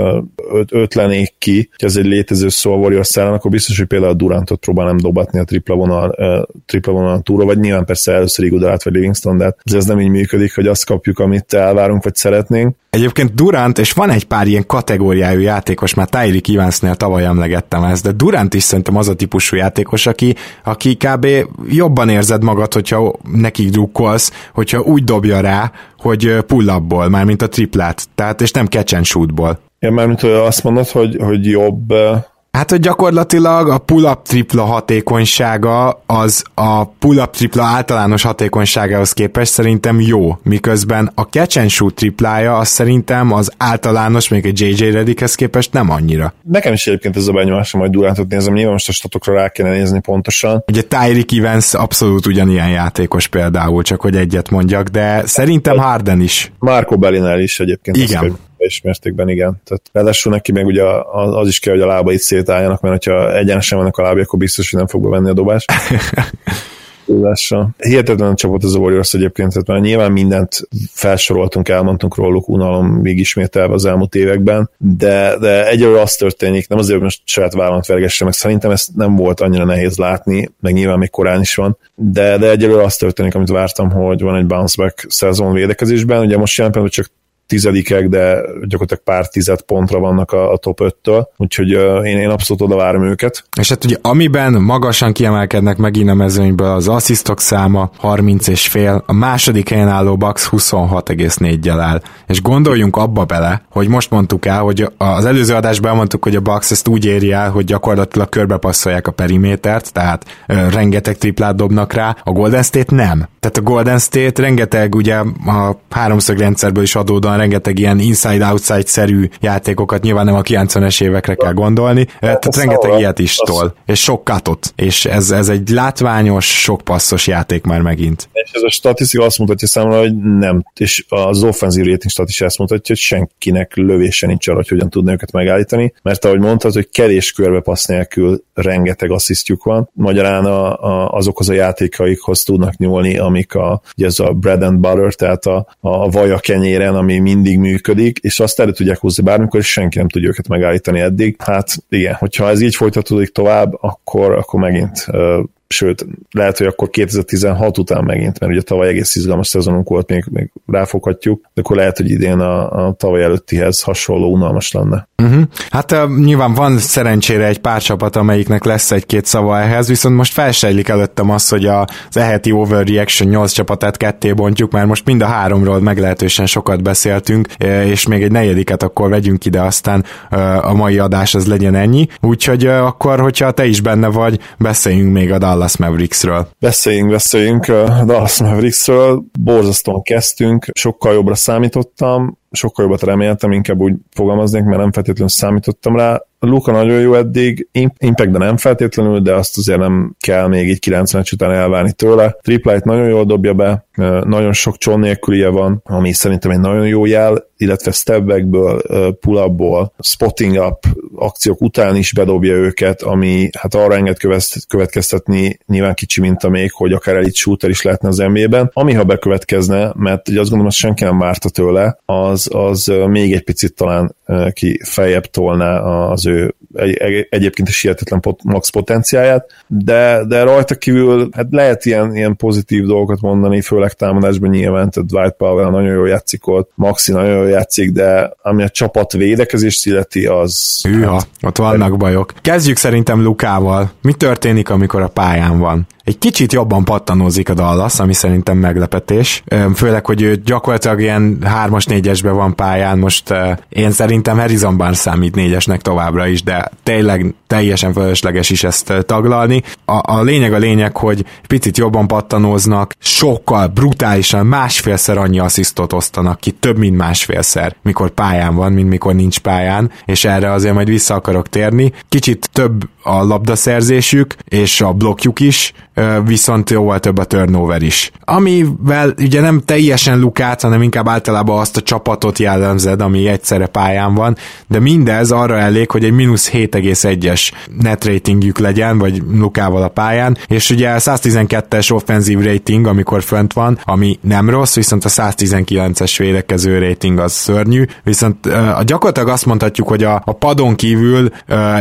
ötlenék ki, hogy ez egy létező szó a Warriors akkor biztos, hogy például a Durantot próbálnám dobatni a tripla vonal, tripla vonal túra, vagy nyilván persze először Igudalát vagy Livingston, de ez nem így működik, hogy azt kapjuk, amit elvárunk, vagy szeretnénk. Egyébként Durant, és van egy pár ilyen kategóriájú játékos, már Tyreek Evansnél tavaly emlegettem ezt, de Durant is szerintem az a típusú játékos, aki, aki kb. jobban érzed magad, hogyha nekik drukkolsz, hogyha úgy dobja rá, hogy pull-upból, mármint a triplát, tehát és nem catch and shootból. Ja, mármint azt mondod, hogy, hogy jobb Hát, hogy gyakorlatilag a pull-up tripla hatékonysága az a pull-up tripla általános hatékonyságához képest szerintem jó, miközben a catch and shoot triplája az szerintem az általános, még egy JJ Reddickhez képest nem annyira. Nekem is egyébként ez a benyomásom, hogy Durantot nézem, nyilván most a statokra rá kéne nézni pontosan. Ugye Tyreek Evans abszolút ugyanilyen játékos például, csak hogy egyet mondjak, de szerintem Harden is. Marco Bellinel is egyébként. Igen teljes mértékben igen. Tehát ráadásul neki meg ugye az is kell, hogy a lábai szétálljanak, mert ha egyenesen vannak a lábai, akkor biztos, hogy nem fog bevenni a dobást. Hihetetlen csapat az a Warriors egyébként, tehát már nyilván mindent felsoroltunk, elmondtunk róluk unalom még ismételve az elmúlt években, de, de egyelőre az történik, nem azért, hogy most saját vállalat vergesse meg, szerintem ezt nem volt annyira nehéz látni, meg nyilván még korán is van, de, de egyelőre az történik, amit vártam, hogy van egy bounce back szezon védekezésben, ugye most jelen csak tizedikek, de gyakorlatilag pár tized pontra vannak a, a top 5-től, úgyhogy uh, én, én abszolút oda várom őket. És hát ugye amiben magasan kiemelkednek megint a mezőnyből az asszisztok száma 30 és fél, a második helyen álló Bucks 26,4-jel áll. És gondoljunk abba bele, hogy most mondtuk el, hogy az előző adásban mondtuk, hogy a Bucks ezt úgy éri el, hogy gyakorlatilag körbepasszolják a perimétert, tehát uh, rengeteg triplát dobnak rá, a Golden State nem. Tehát a Golden State rengeteg ugye a háromszög rendszerből is adódóan rengeteg ilyen inside-outside-szerű játékokat, nyilván nem a 90-es évekre kell gondolni, hát tehát rengeteg ilyet is tol, és sok katot, és ez, ez egy látványos, sok passzos játék már megint. És ez a statisztika azt mutatja számomra, hogy nem, és az offenzív rating stat is ezt mutatja, hogy senkinek lövése nincs arra, hogy hogyan tudna őket megállítani, mert ahogy mondtad, hogy kevés körbe passz nélkül rengeteg asszisztjuk van, magyarán a, a, azokhoz a játékaikhoz tudnak nyúlni, amik a, ugye ez a bread and butter, tehát a, a vaja kenyéren, ami mindig működik, és azt elő tudják húzni bármikor, és senki nem tudja őket megállítani eddig. Hát igen, hogyha ez így folytatódik tovább, akkor, akkor megint sőt, lehet, hogy akkor 2016 után megint, mert ugye tavaly egész izgalmas szezonunk volt, még, még ráfoghatjuk, de akkor lehet, hogy idén a, a tavaly előttihez hasonló unalmas lenne. Uh-huh. Hát uh, nyilván van szerencsére egy pár csapat, amelyiknek lesz egy-két szava ehhez, viszont most felsejlik előttem az, hogy az eheti overreaction 8 csapatát ketté bontjuk, mert most mind a háromról meglehetősen sokat beszéltünk, és még egy negyediket akkor vegyünk ide, aztán uh, a mai adás az legyen ennyi. Úgyhogy uh, akkor, hogyha te is benne vagy, beszéljünk még a Dallas Mavericksről. Beszéljünk, beszéljünk Dallas Mavericksről. Borzasztóan kezdtünk, sokkal jobbra számítottam, sokkal jobbat reméltem, inkább úgy fogalmaznék, mert nem feltétlenül számítottam rá. Luka nagyon jó eddig, impact de nem feltétlenül, de azt azért nem kell még így 90 után elválni tőle. Triplight nagyon jól dobja be, nagyon sok cson nélkülije van, ami szerintem egy nagyon jó jel, illetve stepbackből, pull-upból, spotting up akciók után is bedobja őket, ami hát arra enged következtetni nyilván kicsi a még, hogy akár elit shooter is lehetne az NBA-ben. Ami ha bekövetkezne, mert ugye azt gondolom, azt senki nem várta tőle, az, az még egy picit talán ki feljebb tolná az ő egy, egy, egyébként is hihetetlen pot, max potenciáját, de, de rajta kívül hát lehet ilyen, ilyen pozitív dolgokat mondani, főleg támadásban nyilván, tehát Dwight Powell nagyon jól játszik ott, Maxi nagyon jól játszik, de ami a csapat védekezést illeti, az... Hűha, hát, ott vannak bajok. Kezdjük szerintem Lukával. Mi történik, amikor a pályán van? egy kicsit jobban pattanózik a Dallas, ami szerintem meglepetés. Főleg, hogy ő gyakorlatilag ilyen 3-as, 4-esben van pályán, most én szerintem Harrison Barnes számít 4-esnek továbbra is, de tényleg teljesen fölösleges is ezt taglalni. A, a lényeg a lényeg, hogy picit jobban pattanóznak, sokkal brutálisan másfélszer annyi asszisztot osztanak ki, több mint másfélszer, mikor pályán van, mint mikor nincs pályán, és erre azért majd vissza akarok térni. Kicsit több a labdaszerzésük, és a blokkjuk is, viszont jóval több a turnover is. Amivel ugye nem teljesen lukát, hanem inkább általában azt a csapatot jellemzed, ami egyszerre pályán van, de mindez arra elég, hogy egy mínusz 7,1-es net ratingjük legyen, vagy lukával a pályán, és ugye a 112-es offenzív rating, amikor fönt van, ami nem rossz, viszont a 119-es védekező rating az szörnyű, viszont uh, gyakorlatilag azt mondhatjuk, hogy a, a padon kívül,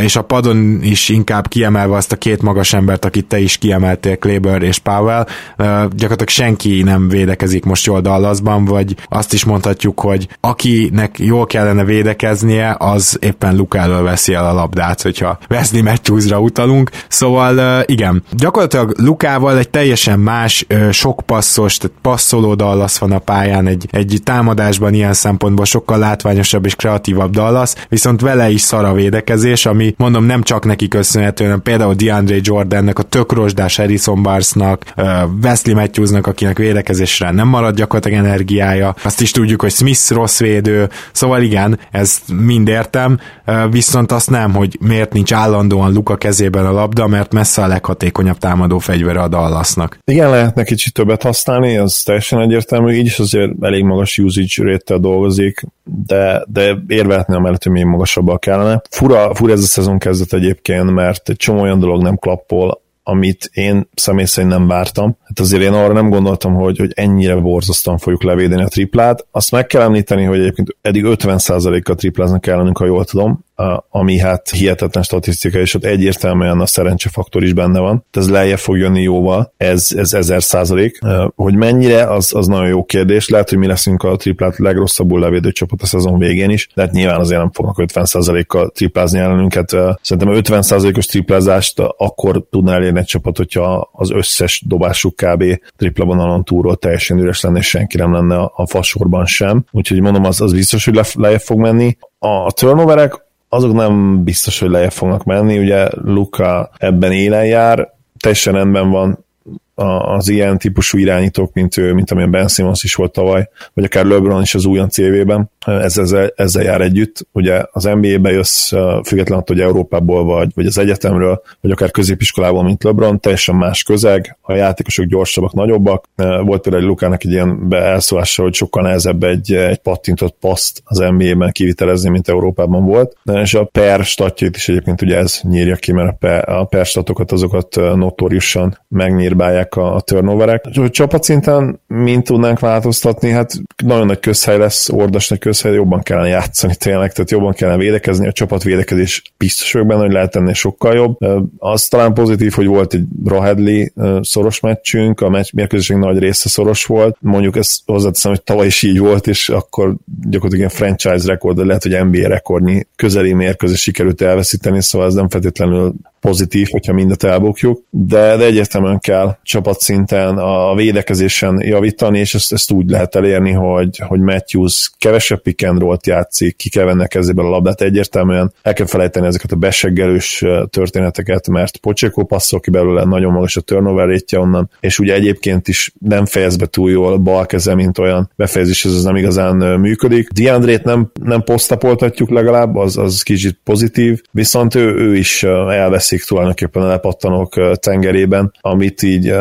és a padon is inkább kiemelve azt a két magas embert, akit te is kiemeltél, Kleber és Powell, gyakorlatilag senki nem védekezik most jól Dallasban, vagy azt is mondhatjuk, hogy akinek jól kellene védekeznie, az éppen Luka elől veszi el a labdát, hogyha Wesley Matthewsra utalunk. Szóval igen, gyakorlatilag Lukával egy teljesen más, sok passzos, tehát passzoló Dallas van a pályán, egy, egy támadásban ilyen szempontból sokkal látványosabb és kreatívabb Dallas, viszont vele is szar védekezés, ami mondom nem csak neki köszönhető, hanem például DeAndre Jordannek a tök rozsdás Harrison Barnesnak, Wesley Matthewsnak, akinek védekezésre nem marad gyakorlatilag energiája. Azt is tudjuk, hogy Smith rossz védő, szóval igen, ez mind értem, viszont azt nem, hogy miért nincs állandóan Luka kezében a labda, mert messze a leghatékonyabb támadó fegyvere a Dallasnak. Igen, lehetne kicsit többet használni, az teljesen egyértelmű, így is azért elég magas usage rate dolgozik, de, de érvehetni amellett, hogy még magasabbal kellene. Fura, fura ez a szezon kezdet egyébként, mert egy csomó olyan dolog nem klappol, amit én személy szerint nem vártam. Hát azért én arra nem gondoltam, hogy, hogy ennyire borzasztóan fogjuk levédeni a triplát. Azt meg kell említeni, hogy egyébként eddig 50%-kal tripláznak ellenünk, ha jól tudom, ami hát hihetetlen statisztika, és ott egyértelműen a szerencsefaktor is benne van. Ez lejjebb fog jönni jóval, ez, ez ezer százalék. Hogy mennyire, az, az nagyon jó kérdés. Lehet, hogy mi leszünk a triplát legrosszabbul levédő csapat a szezon végén is, de hát nyilván azért nem fognak 50 százalékkal triplázni ellenünket. Szerintem 50 százalékos triplázást akkor tudná elérni egy csapat, hogyha az összes dobásuk kb. tripla vonalon túlról teljesen üres lenne, és senki nem lenne a fasorban sem. Úgyhogy mondom, az, az biztos, hogy le, lejjebb fog menni. A turnoverek azok nem biztos, hogy lejjebb fognak menni, ugye Luka ebben élen jár, teljesen rendben van, az ilyen típusú irányítók, mint ő, mint amilyen Ben Simmons is volt tavaly, vagy akár LeBron is az újon CV-ben, ez, ezzel, ezzel jár együtt. Ugye az NBA-be jössz függetlenül hogy Európából vagy, vagy az egyetemről, vagy akár középiskolából, mint LeBron, teljesen más közeg, a játékosok gyorsabbak, nagyobbak. Volt például egy Lukának egy ilyen elszólása, hogy sokkal nehezebb egy, egy pattintott paszt az NBA-ben kivitelezni, mint Európában volt. És a per statjait is egyébként ugye ez nyírja ki, mert a per, a per statokat azokat notóriusan megnyírbálják legyenek a, a turnoverek. Hogy csapatszinten mint tudnánk változtatni, hát nagyon nagy közhely lesz, ordas nagy közhely, jobban kellene játszani tényleg, tehát jobban kellene védekezni, a csapat védekezés biztos vagyok benne, hogy lehet ennél sokkal jobb. Az talán pozitív, hogy volt egy Rahedli szoros meccsünk, a meccs mérkőzések nagy része szoros volt. Mondjuk ezt hozzáteszem, hogy tavaly is így volt, és akkor gyakorlatilag ilyen franchise rekord, de lehet, hogy NBA rekordnyi közeli mérkőzés sikerült elveszíteni, szóval ez nem feltétlenül pozitív, hogyha mindet elbukjuk, de, de egyértelműen kell csapatszinten a védekezésen javítani, és ezt, ezt úgy lehet elérni, hogy, hogy Matthews kevesebb pick and roll játszik, ki kell venni kezében a labdát, egyértelműen el kell felejteni ezeket a beseggelős történeteket, mert Pocsékó passzol ki belőle, nagyon magas a turnover rétje onnan, és ugye egyébként is nem fejez be túl jól bal keze, mint olyan befejezés, ez nem igazán működik. Diandrét nem, nem posztapoltatjuk legalább, az, az kicsit pozitív, viszont ő, ő is elvesz veszik tulajdonképpen a lepattanók tengerében, amit így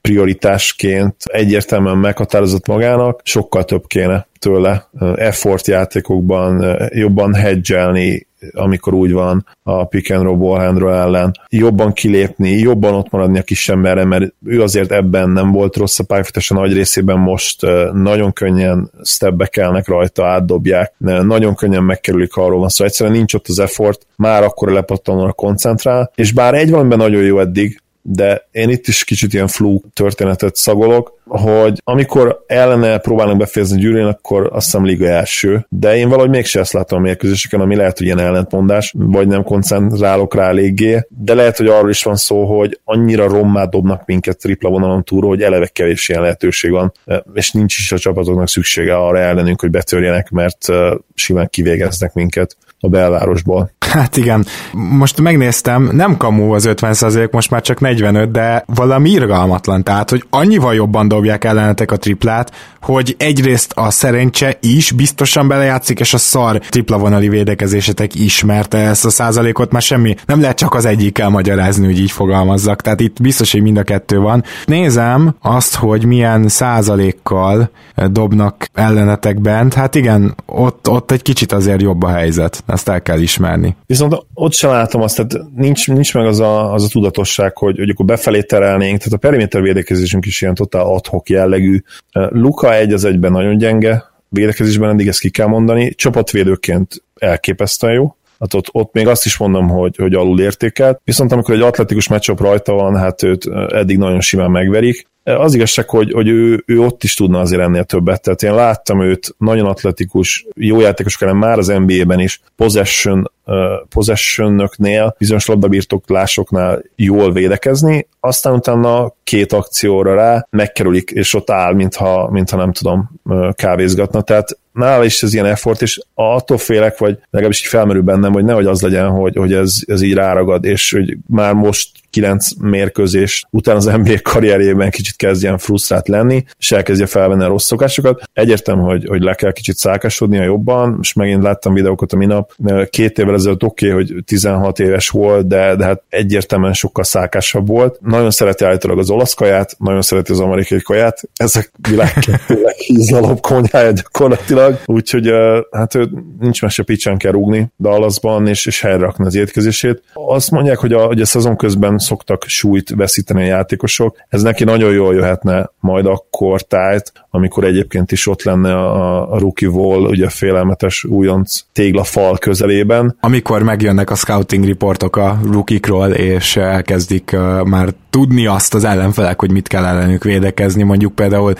prioritásként egyértelműen meghatározott magának, sokkal több kéne tőle effort játékokban, jobban hedgelni, amikor úgy van a pick and roll ellen, jobban kilépni, jobban ott maradni a kis emberre, mert ő azért ebben nem volt rossz a pályafutása nagy részében most nagyon könnyen stepbekelnek rajta, átdobják, nagyon könnyen megkerülik, arról van szó, szóval egyszerűen nincs ott az effort, már akkor lepattanóra koncentrál, és bár egy valamiben nagyon jó eddig, de én itt is kicsit ilyen flu történetet szagolok, hogy amikor ellene próbálnak befejezni gyűrűn, akkor azt hiszem liga első, de én valahogy mégse ezt látom a mérkőzéseken, ami lehet, hogy ilyen ellentmondás, vagy nem koncentrálok rá eléggé, de lehet, hogy arról is van szó, hogy annyira rommá dobnak minket tripla vonalon túl, hogy eleve kevés ilyen lehetőség van, és nincs is a csapatoknak szüksége arra ellenünk, hogy betörjenek, mert simán kivégeznek minket a belvárosból. Hát igen, most megnéztem, nem kamu az 50% most már csak 45, de valami irgalmatlan, tehát, hogy annyival jobban dobják ellenetek a triplát, hogy egyrészt a szerencse is biztosan belejátszik, és a szar tripla vonali védekezésetek is, mert ezt a százalékot már semmi, nem lehet csak az egyikkel magyarázni, hogy így fogalmazzak, tehát itt biztos, hogy mind a kettő van. Nézem azt, hogy milyen százalékkal dobnak ellenetek bent, hát igen, ott, ott egy kicsit azért jobb a helyzet, ezt el kell ismerni. Viszont ott sem látom azt, tehát nincs, nincs meg az a, az a tudatosság, hogy, hogy akkor befelé terelnénk, tehát a periméter védekezésünk is ilyen totál adhok jellegű. Luka egy az egyben nagyon gyenge, védekezésben eddig ezt ki kell mondani, csapatvédőként elképesztően jó, hát ott, ott még azt is mondom, hogy, hogy alul értékelt. Viszont amikor egy atletikus meccsop rajta van, hát őt eddig nagyon simán megverik. Az igazság, hogy, hogy ő, ő ott is tudna azért ennél többet. Tehát én láttam őt nagyon atletikus, jó játékos ellen már az NBA-ben is, possession, uh, possession bizonyos labdabirtoklásoknál jól védekezni, aztán utána két akcióra rá megkerülik, és ott áll, mintha, mintha nem tudom, kávézgatna. Tehát nála is ez ilyen effort, és attól félek, vagy legalábbis így felmerül bennem, hogy nehogy az legyen, hogy, hogy ez, ez így ráragad, és hogy már most kilenc mérkőzés után az NBA karrierjében kicsit kezdjen frusztrált lenni, és elkezdje felvenni a rossz szokásokat. Egyértelmű, hogy, hogy le kell kicsit a jobban, és megint láttam videókat a minap, két évvel ezelőtt oké, okay, hogy 16 éves volt, de, de hát egyértelműen sokkal szákásabb volt. Nagyon szereti állítólag az olasz kaját, nagyon szereti az amerikai kaját, ezek világ legízlalóbb konyhája gyakorlatilag, úgyhogy hát ő nincs mese picsán kell rúgni Dallasban, és, és helyre rakni az étkezését. Azt mondják, hogy a, hogy a szezon közben szoktak súlyt veszíteni a játékosok. Ez neki nagyon jól jöhetne majd akkor tájt, amikor egyébként is ott lenne a, a rookie wall, ugye a félelmetes újonc téglafal közelében. Amikor megjönnek a scouting riportok a rookikról, és elkezdik már tudni azt az ellenfelek, hogy mit kell ellenük védekezni, mondjuk például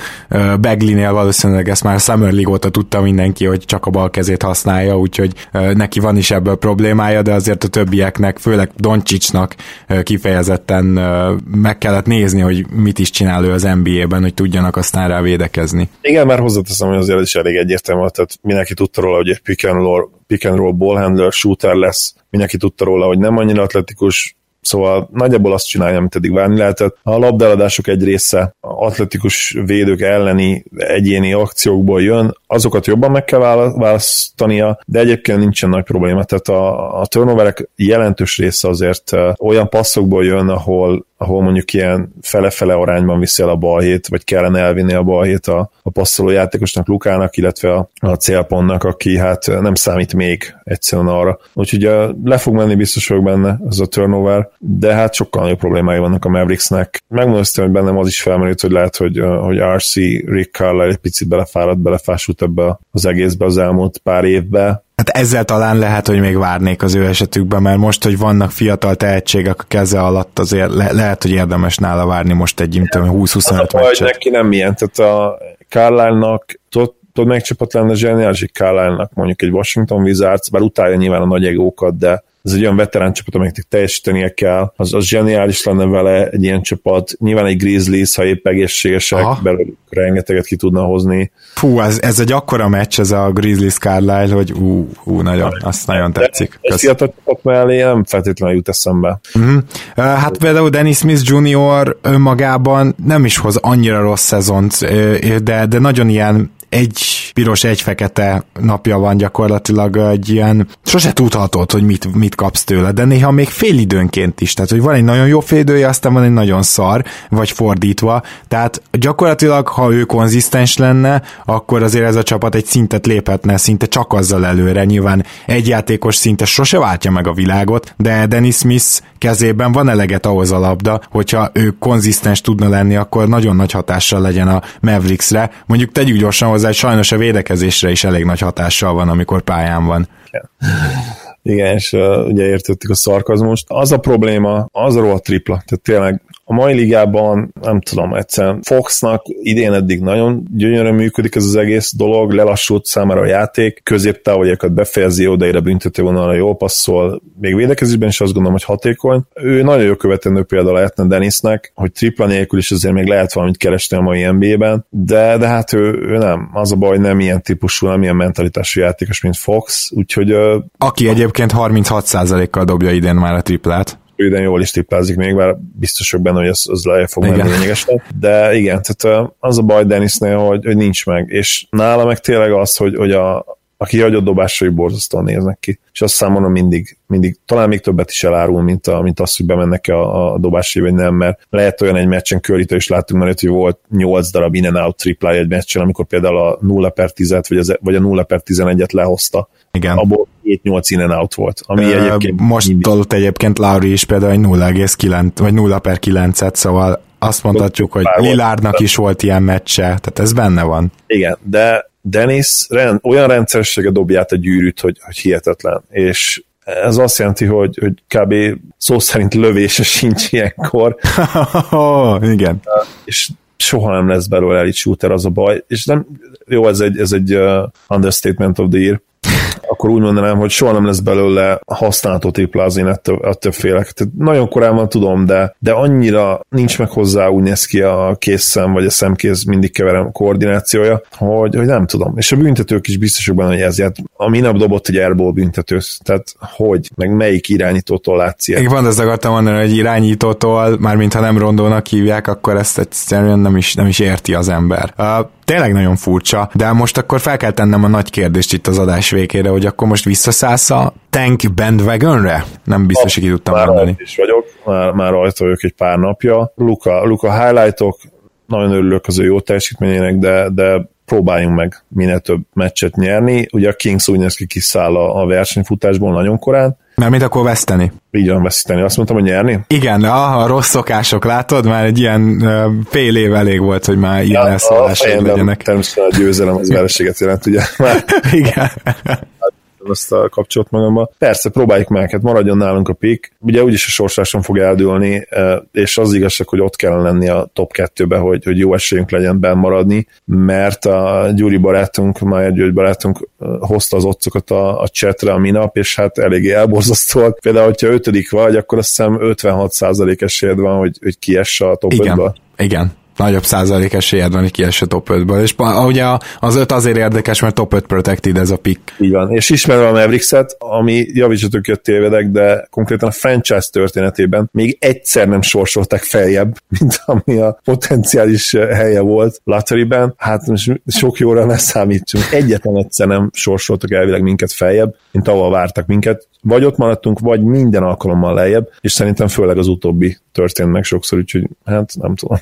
Beglinél valószínűleg ezt már Summer League óta tudta mindenki, hogy csak a bal kezét használja, úgyhogy neki van is ebből problémája, de azért a többieknek, főleg Doncsicsnak kifejezetten meg kellett nézni, hogy mit is csinál ő az NBA-ben, hogy tudjanak aztán rá védekezni. Igen, már hozzáteszem, hogy azért is elég egyértelmű, tehát mindenki tudta róla, hogy egy pick and roll, pick and roll ball handler, shooter lesz, mindenki tudta róla, hogy nem annyira atletikus, Szóval nagyjából azt csinálja, amit eddig várni lehetett. A labdeladások egy része atletikus védők elleni egyéni akciókból jön, azokat jobban meg kell választania, de egyébként nincsen nagy probléma. Tehát a, a turnoverek jelentős része azért olyan passzokból jön, ahol ahol mondjuk ilyen fele-fele arányban viszi el a balhét, vagy kellene elvinni a balhét a, a passzoló játékosnak Lukának, illetve a, a célpontnak, aki hát nem számít még egyszerűen arra. Úgyhogy le fog menni, biztos vagyok benne ez a turnover, de hát sokkal nagyobb problémái vannak a Mavericksnek. Megmondom, hogy bennem az is felmerült, hogy lehet, hogy, hogy RC Rick Carlisle egy picit belefáradt, belefásult ebbe az egészbe az elmúlt pár évbe, Hát ezzel talán lehet, hogy még várnék az ő esetükben, mert most, hogy vannak fiatal tehetségek a keze alatt, azért le- lehet, hogy érdemes nála várni most egy 20-25 meccset. neki nem ilyen, tehát a Carlisle-nak tudod, melyik csapat lenne zseniális, carlisle mondjuk egy Washington Wizards, bár utálja nyilván a nagy egókat, de ez egy olyan veterán csapat, amelyeknek teljesítenie kell, az, az zseniális lenne vele egy ilyen csapat, nyilván egy Grizzlies, ha épp egészségesek, belőlük rengeteget ki tudna hozni. Fú, ez, ez egy akkora meccs ez a Grizzlies Carlisle, hogy ú, ú nagyon, azt nagyon tetszik. Egy fiatal csapat mellé nem feltétlenül jut eszembe. Uh-huh. Hát például Dennis Smith Jr. önmagában nem is hoz annyira rossz szezont, de, de nagyon ilyen egy piros, egy fekete napja van gyakorlatilag egy ilyen, sose tudhatod, hogy mit, mit kapsz tőle, de néha még fél időnként is, tehát hogy van egy nagyon jó félidője, aztán van egy nagyon szar, vagy fordítva, tehát gyakorlatilag, ha ő konzisztens lenne, akkor azért ez a csapat egy szintet léphetne, szinte csak azzal előre, nyilván egy játékos szinte sose váltja meg a világot, de Dennis Smith kezében van eleget ahhoz a labda, hogyha ő konzisztens tudna lenni, akkor nagyon nagy hatással legyen a Mavericksre. Mondjuk tegyük gyorsan hozzá, hogy sajnos a védekezésre is elég nagy hatással van, amikor pályán van. Igen, és uh, ugye értettük a szarkazmust. Az a probléma, az a tripla. Tehát tényleg a mai ligában, nem tudom, egyszerűen Foxnak idén eddig nagyon gyönyörűen működik ez az egész dolog, lelassult számára a játék, középtávoljakat befejezi, odaér a büntető vonalra jól passzol, még védekezésben is azt gondolom, hogy hatékony. Ő nagyon jó követendő példa lehetne Denisnek, hogy tripla nélkül is azért még lehet valamit keresni a mai NBA-ben, de, de hát ő, ő nem. Az a baj, nem ilyen típusú, nem ilyen mentalitású játékos, mint Fox, úgyhogy... Aki egyébként 36%-kal dobja idén már a triplát idén jól is tiplázik még, mert biztosok benne, hogy az, az le fog menni lényegesen. De igen, tehát az a baj Dennisnél, hogy, hogy nincs meg, és nála meg tényleg az, hogy, hogy a, a kihagyott dobásai borzasztóan néznek ki. És azt számomra mindig, mindig, talán még többet is elárul, mint, a, mint az, hogy bemennek a, a dobásai, vagy nem, mert lehet olyan egy meccsen körítő is láttunk mert hogy volt 8 darab in and out triplája egy meccsen, amikor például a 0 per 10 vagy, az, vagy a 0 per 11-et lehozta. Igen. Abból 7-8 in and out volt. Ami uh, egyébként most mindig... egyébként Lauri is például egy 0,9 vagy 0 per 9-et, szóval azt mondhatjuk, hogy Lilárdnak is volt ilyen meccse, tehát ez benne van. Igen, de Dennis rend, olyan rendszeressége dobja át a gyűrűt, hogy, hogy hihetetlen, és ez azt jelenti, hogy, hogy kb. szó szerint lövése sincs ilyenkor. Igen. És soha nem lesz belőle elit shooter, az a baj, és nem, jó, ez egy, ez egy uh, understatement of the year, akkor úgy mondanám, hogy soha nem lesz belőle használható triplázén, ettől, ettől félek. Tehát nagyon korán van tudom, de, de annyira nincs meg hozzá úgy néz ki a készszem, vagy a szemkéz mindig keverem koordinációja, hogy, hogy nem tudom. És a büntetők is biztosok benne, hogy ez ját. A minap dobott egy airball büntető, tehát hogy, meg melyik irányítótól látsz ilyet? Én van, ezt akartam mondani, hogy irányítótól, már mintha nem rondónak hívják, akkor ezt egyszerűen nem is, nem is érti az ember. Uh, tényleg nagyon furcsa, de most akkor fel kell tennem a nagy kérdést itt az adás végére, hogy akkor most visszaszállsz a tank bandwagonre? Nem biztos, hogy ki tudtam már mondani. is vagyok, már, már rajta vagyok egy pár napja. Luka, Luka highlightok, nagyon örülök az ő jó teljesítményének, de, de próbáljunk meg minél több meccset nyerni. Ugye a Kings úgy néz ki kiszáll a, a versenyfutásból nagyon korán, mit akkor veszteni. Így van, veszíteni. Azt mondtam, hogy nyerni? Igen, a, a rossz szokások, látod? Már egy ilyen fél év elég volt, hogy már ilyen ja, elszólásaid legyenek. Természetesen a győzelem az vereséget jelent, ugye? Már, Igen azt a kapcsolat magamba. Persze, próbáljuk meg, hát maradjon nálunk a pick. Ugye úgyis a sorsáson fog eldőlni, e, és az igazság, hogy ott kell lenni a top 2-be, hogy, hogy jó esélyünk legyen benn maradni, mert a Gyuri barátunk, Mája Gyuri barátunk e, hozta az otcokat a, a chatre a minap, és hát eléggé elborzasztóak. Például, hogyha ötödik vagy, akkor azt hiszem 56% esélyed van, hogy, hogy kiess a top Igen. 5-ből. Igen. Nagyobb százalék esélyed van, hogy kiesse top 5-ből. És ugye az 5 azért érdekes, mert top 5 protected ez a pick. Így van. És ismerve a Mavericks-et, ami javítsatok jött tévedek, de konkrétan a franchise történetében még egyszer nem sorsolták feljebb, mint ami a potenciális helye volt lotteryben. Hát most sok jóra ne számítsunk. Egyetlen egyszer nem sorsoltak elvileg minket feljebb, mint ahol vártak minket. Vagy ott maradtunk, vagy minden alkalommal lejjebb, és szerintem főleg az utóbbi történt meg sokszor, úgyhogy hát nem tudom.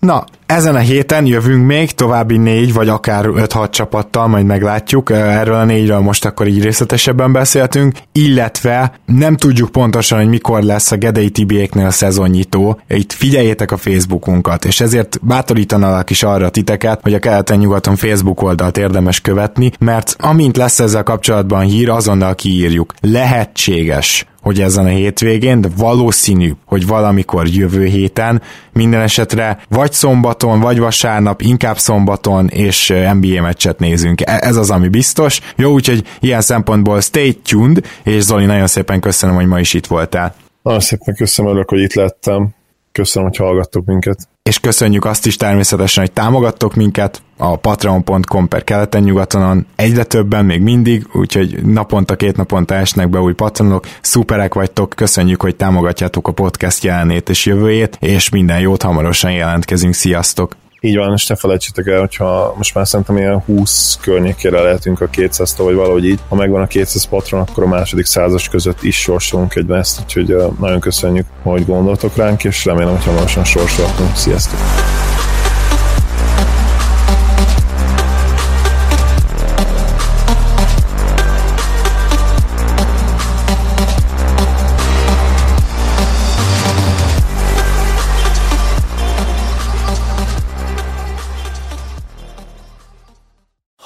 Na, ezen a héten jövünk még további négy, vagy akár 5-6 csapattal, majd meglátjuk. Erről a négyről most akkor így részletesebben beszéltünk, illetve nem tudjuk pontosan, hogy mikor lesz a Gedei Tibiéknél a szezonnyitó. Itt figyeljétek a Facebookunkat, és ezért bátorítanalak is arra titeket, hogy a keleten-nyugaton Facebook oldalt érdemes követni, mert amint lesz ezzel kapcsolatban hír, azonnal kiírjuk. Lehetséges, hogy ezen a hétvégén, de valószínű, hogy valamikor jövő héten, minden esetre vagy szombaton, vagy vasárnap, inkább szombaton, és NBA meccset nézünk. E, ez az, ami biztos. Jó, úgyhogy ilyen szempontból stay tuned, és Zoli, nagyon szépen köszönöm, hogy ma is itt voltál. Nagyon szépen köszönöm, örök, hogy itt lettem. Köszönöm, hogy hallgattok minket és köszönjük azt is természetesen, hogy támogattok minket a patreon.com per keleten-nyugatonon, egyre többen még mindig, úgyhogy naponta, két naponta esnek be új patronok, szuperek vagytok, köszönjük, hogy támogatjátok a podcast jelenét és jövőjét, és minden jót hamarosan jelentkezünk, sziasztok! Így van, és ne felejtsétek el, hogyha most már szerintem ilyen 20 környékére lehetünk a 200-tól, vagy valahogy így. Ha megvan a 200 patron, akkor a második százas között is sorsolunk egy meszt, úgyhogy nagyon köszönjük, hogy gondoltok ránk, és remélem, hogy hamarosan sorsolhatunk. Sziasztok!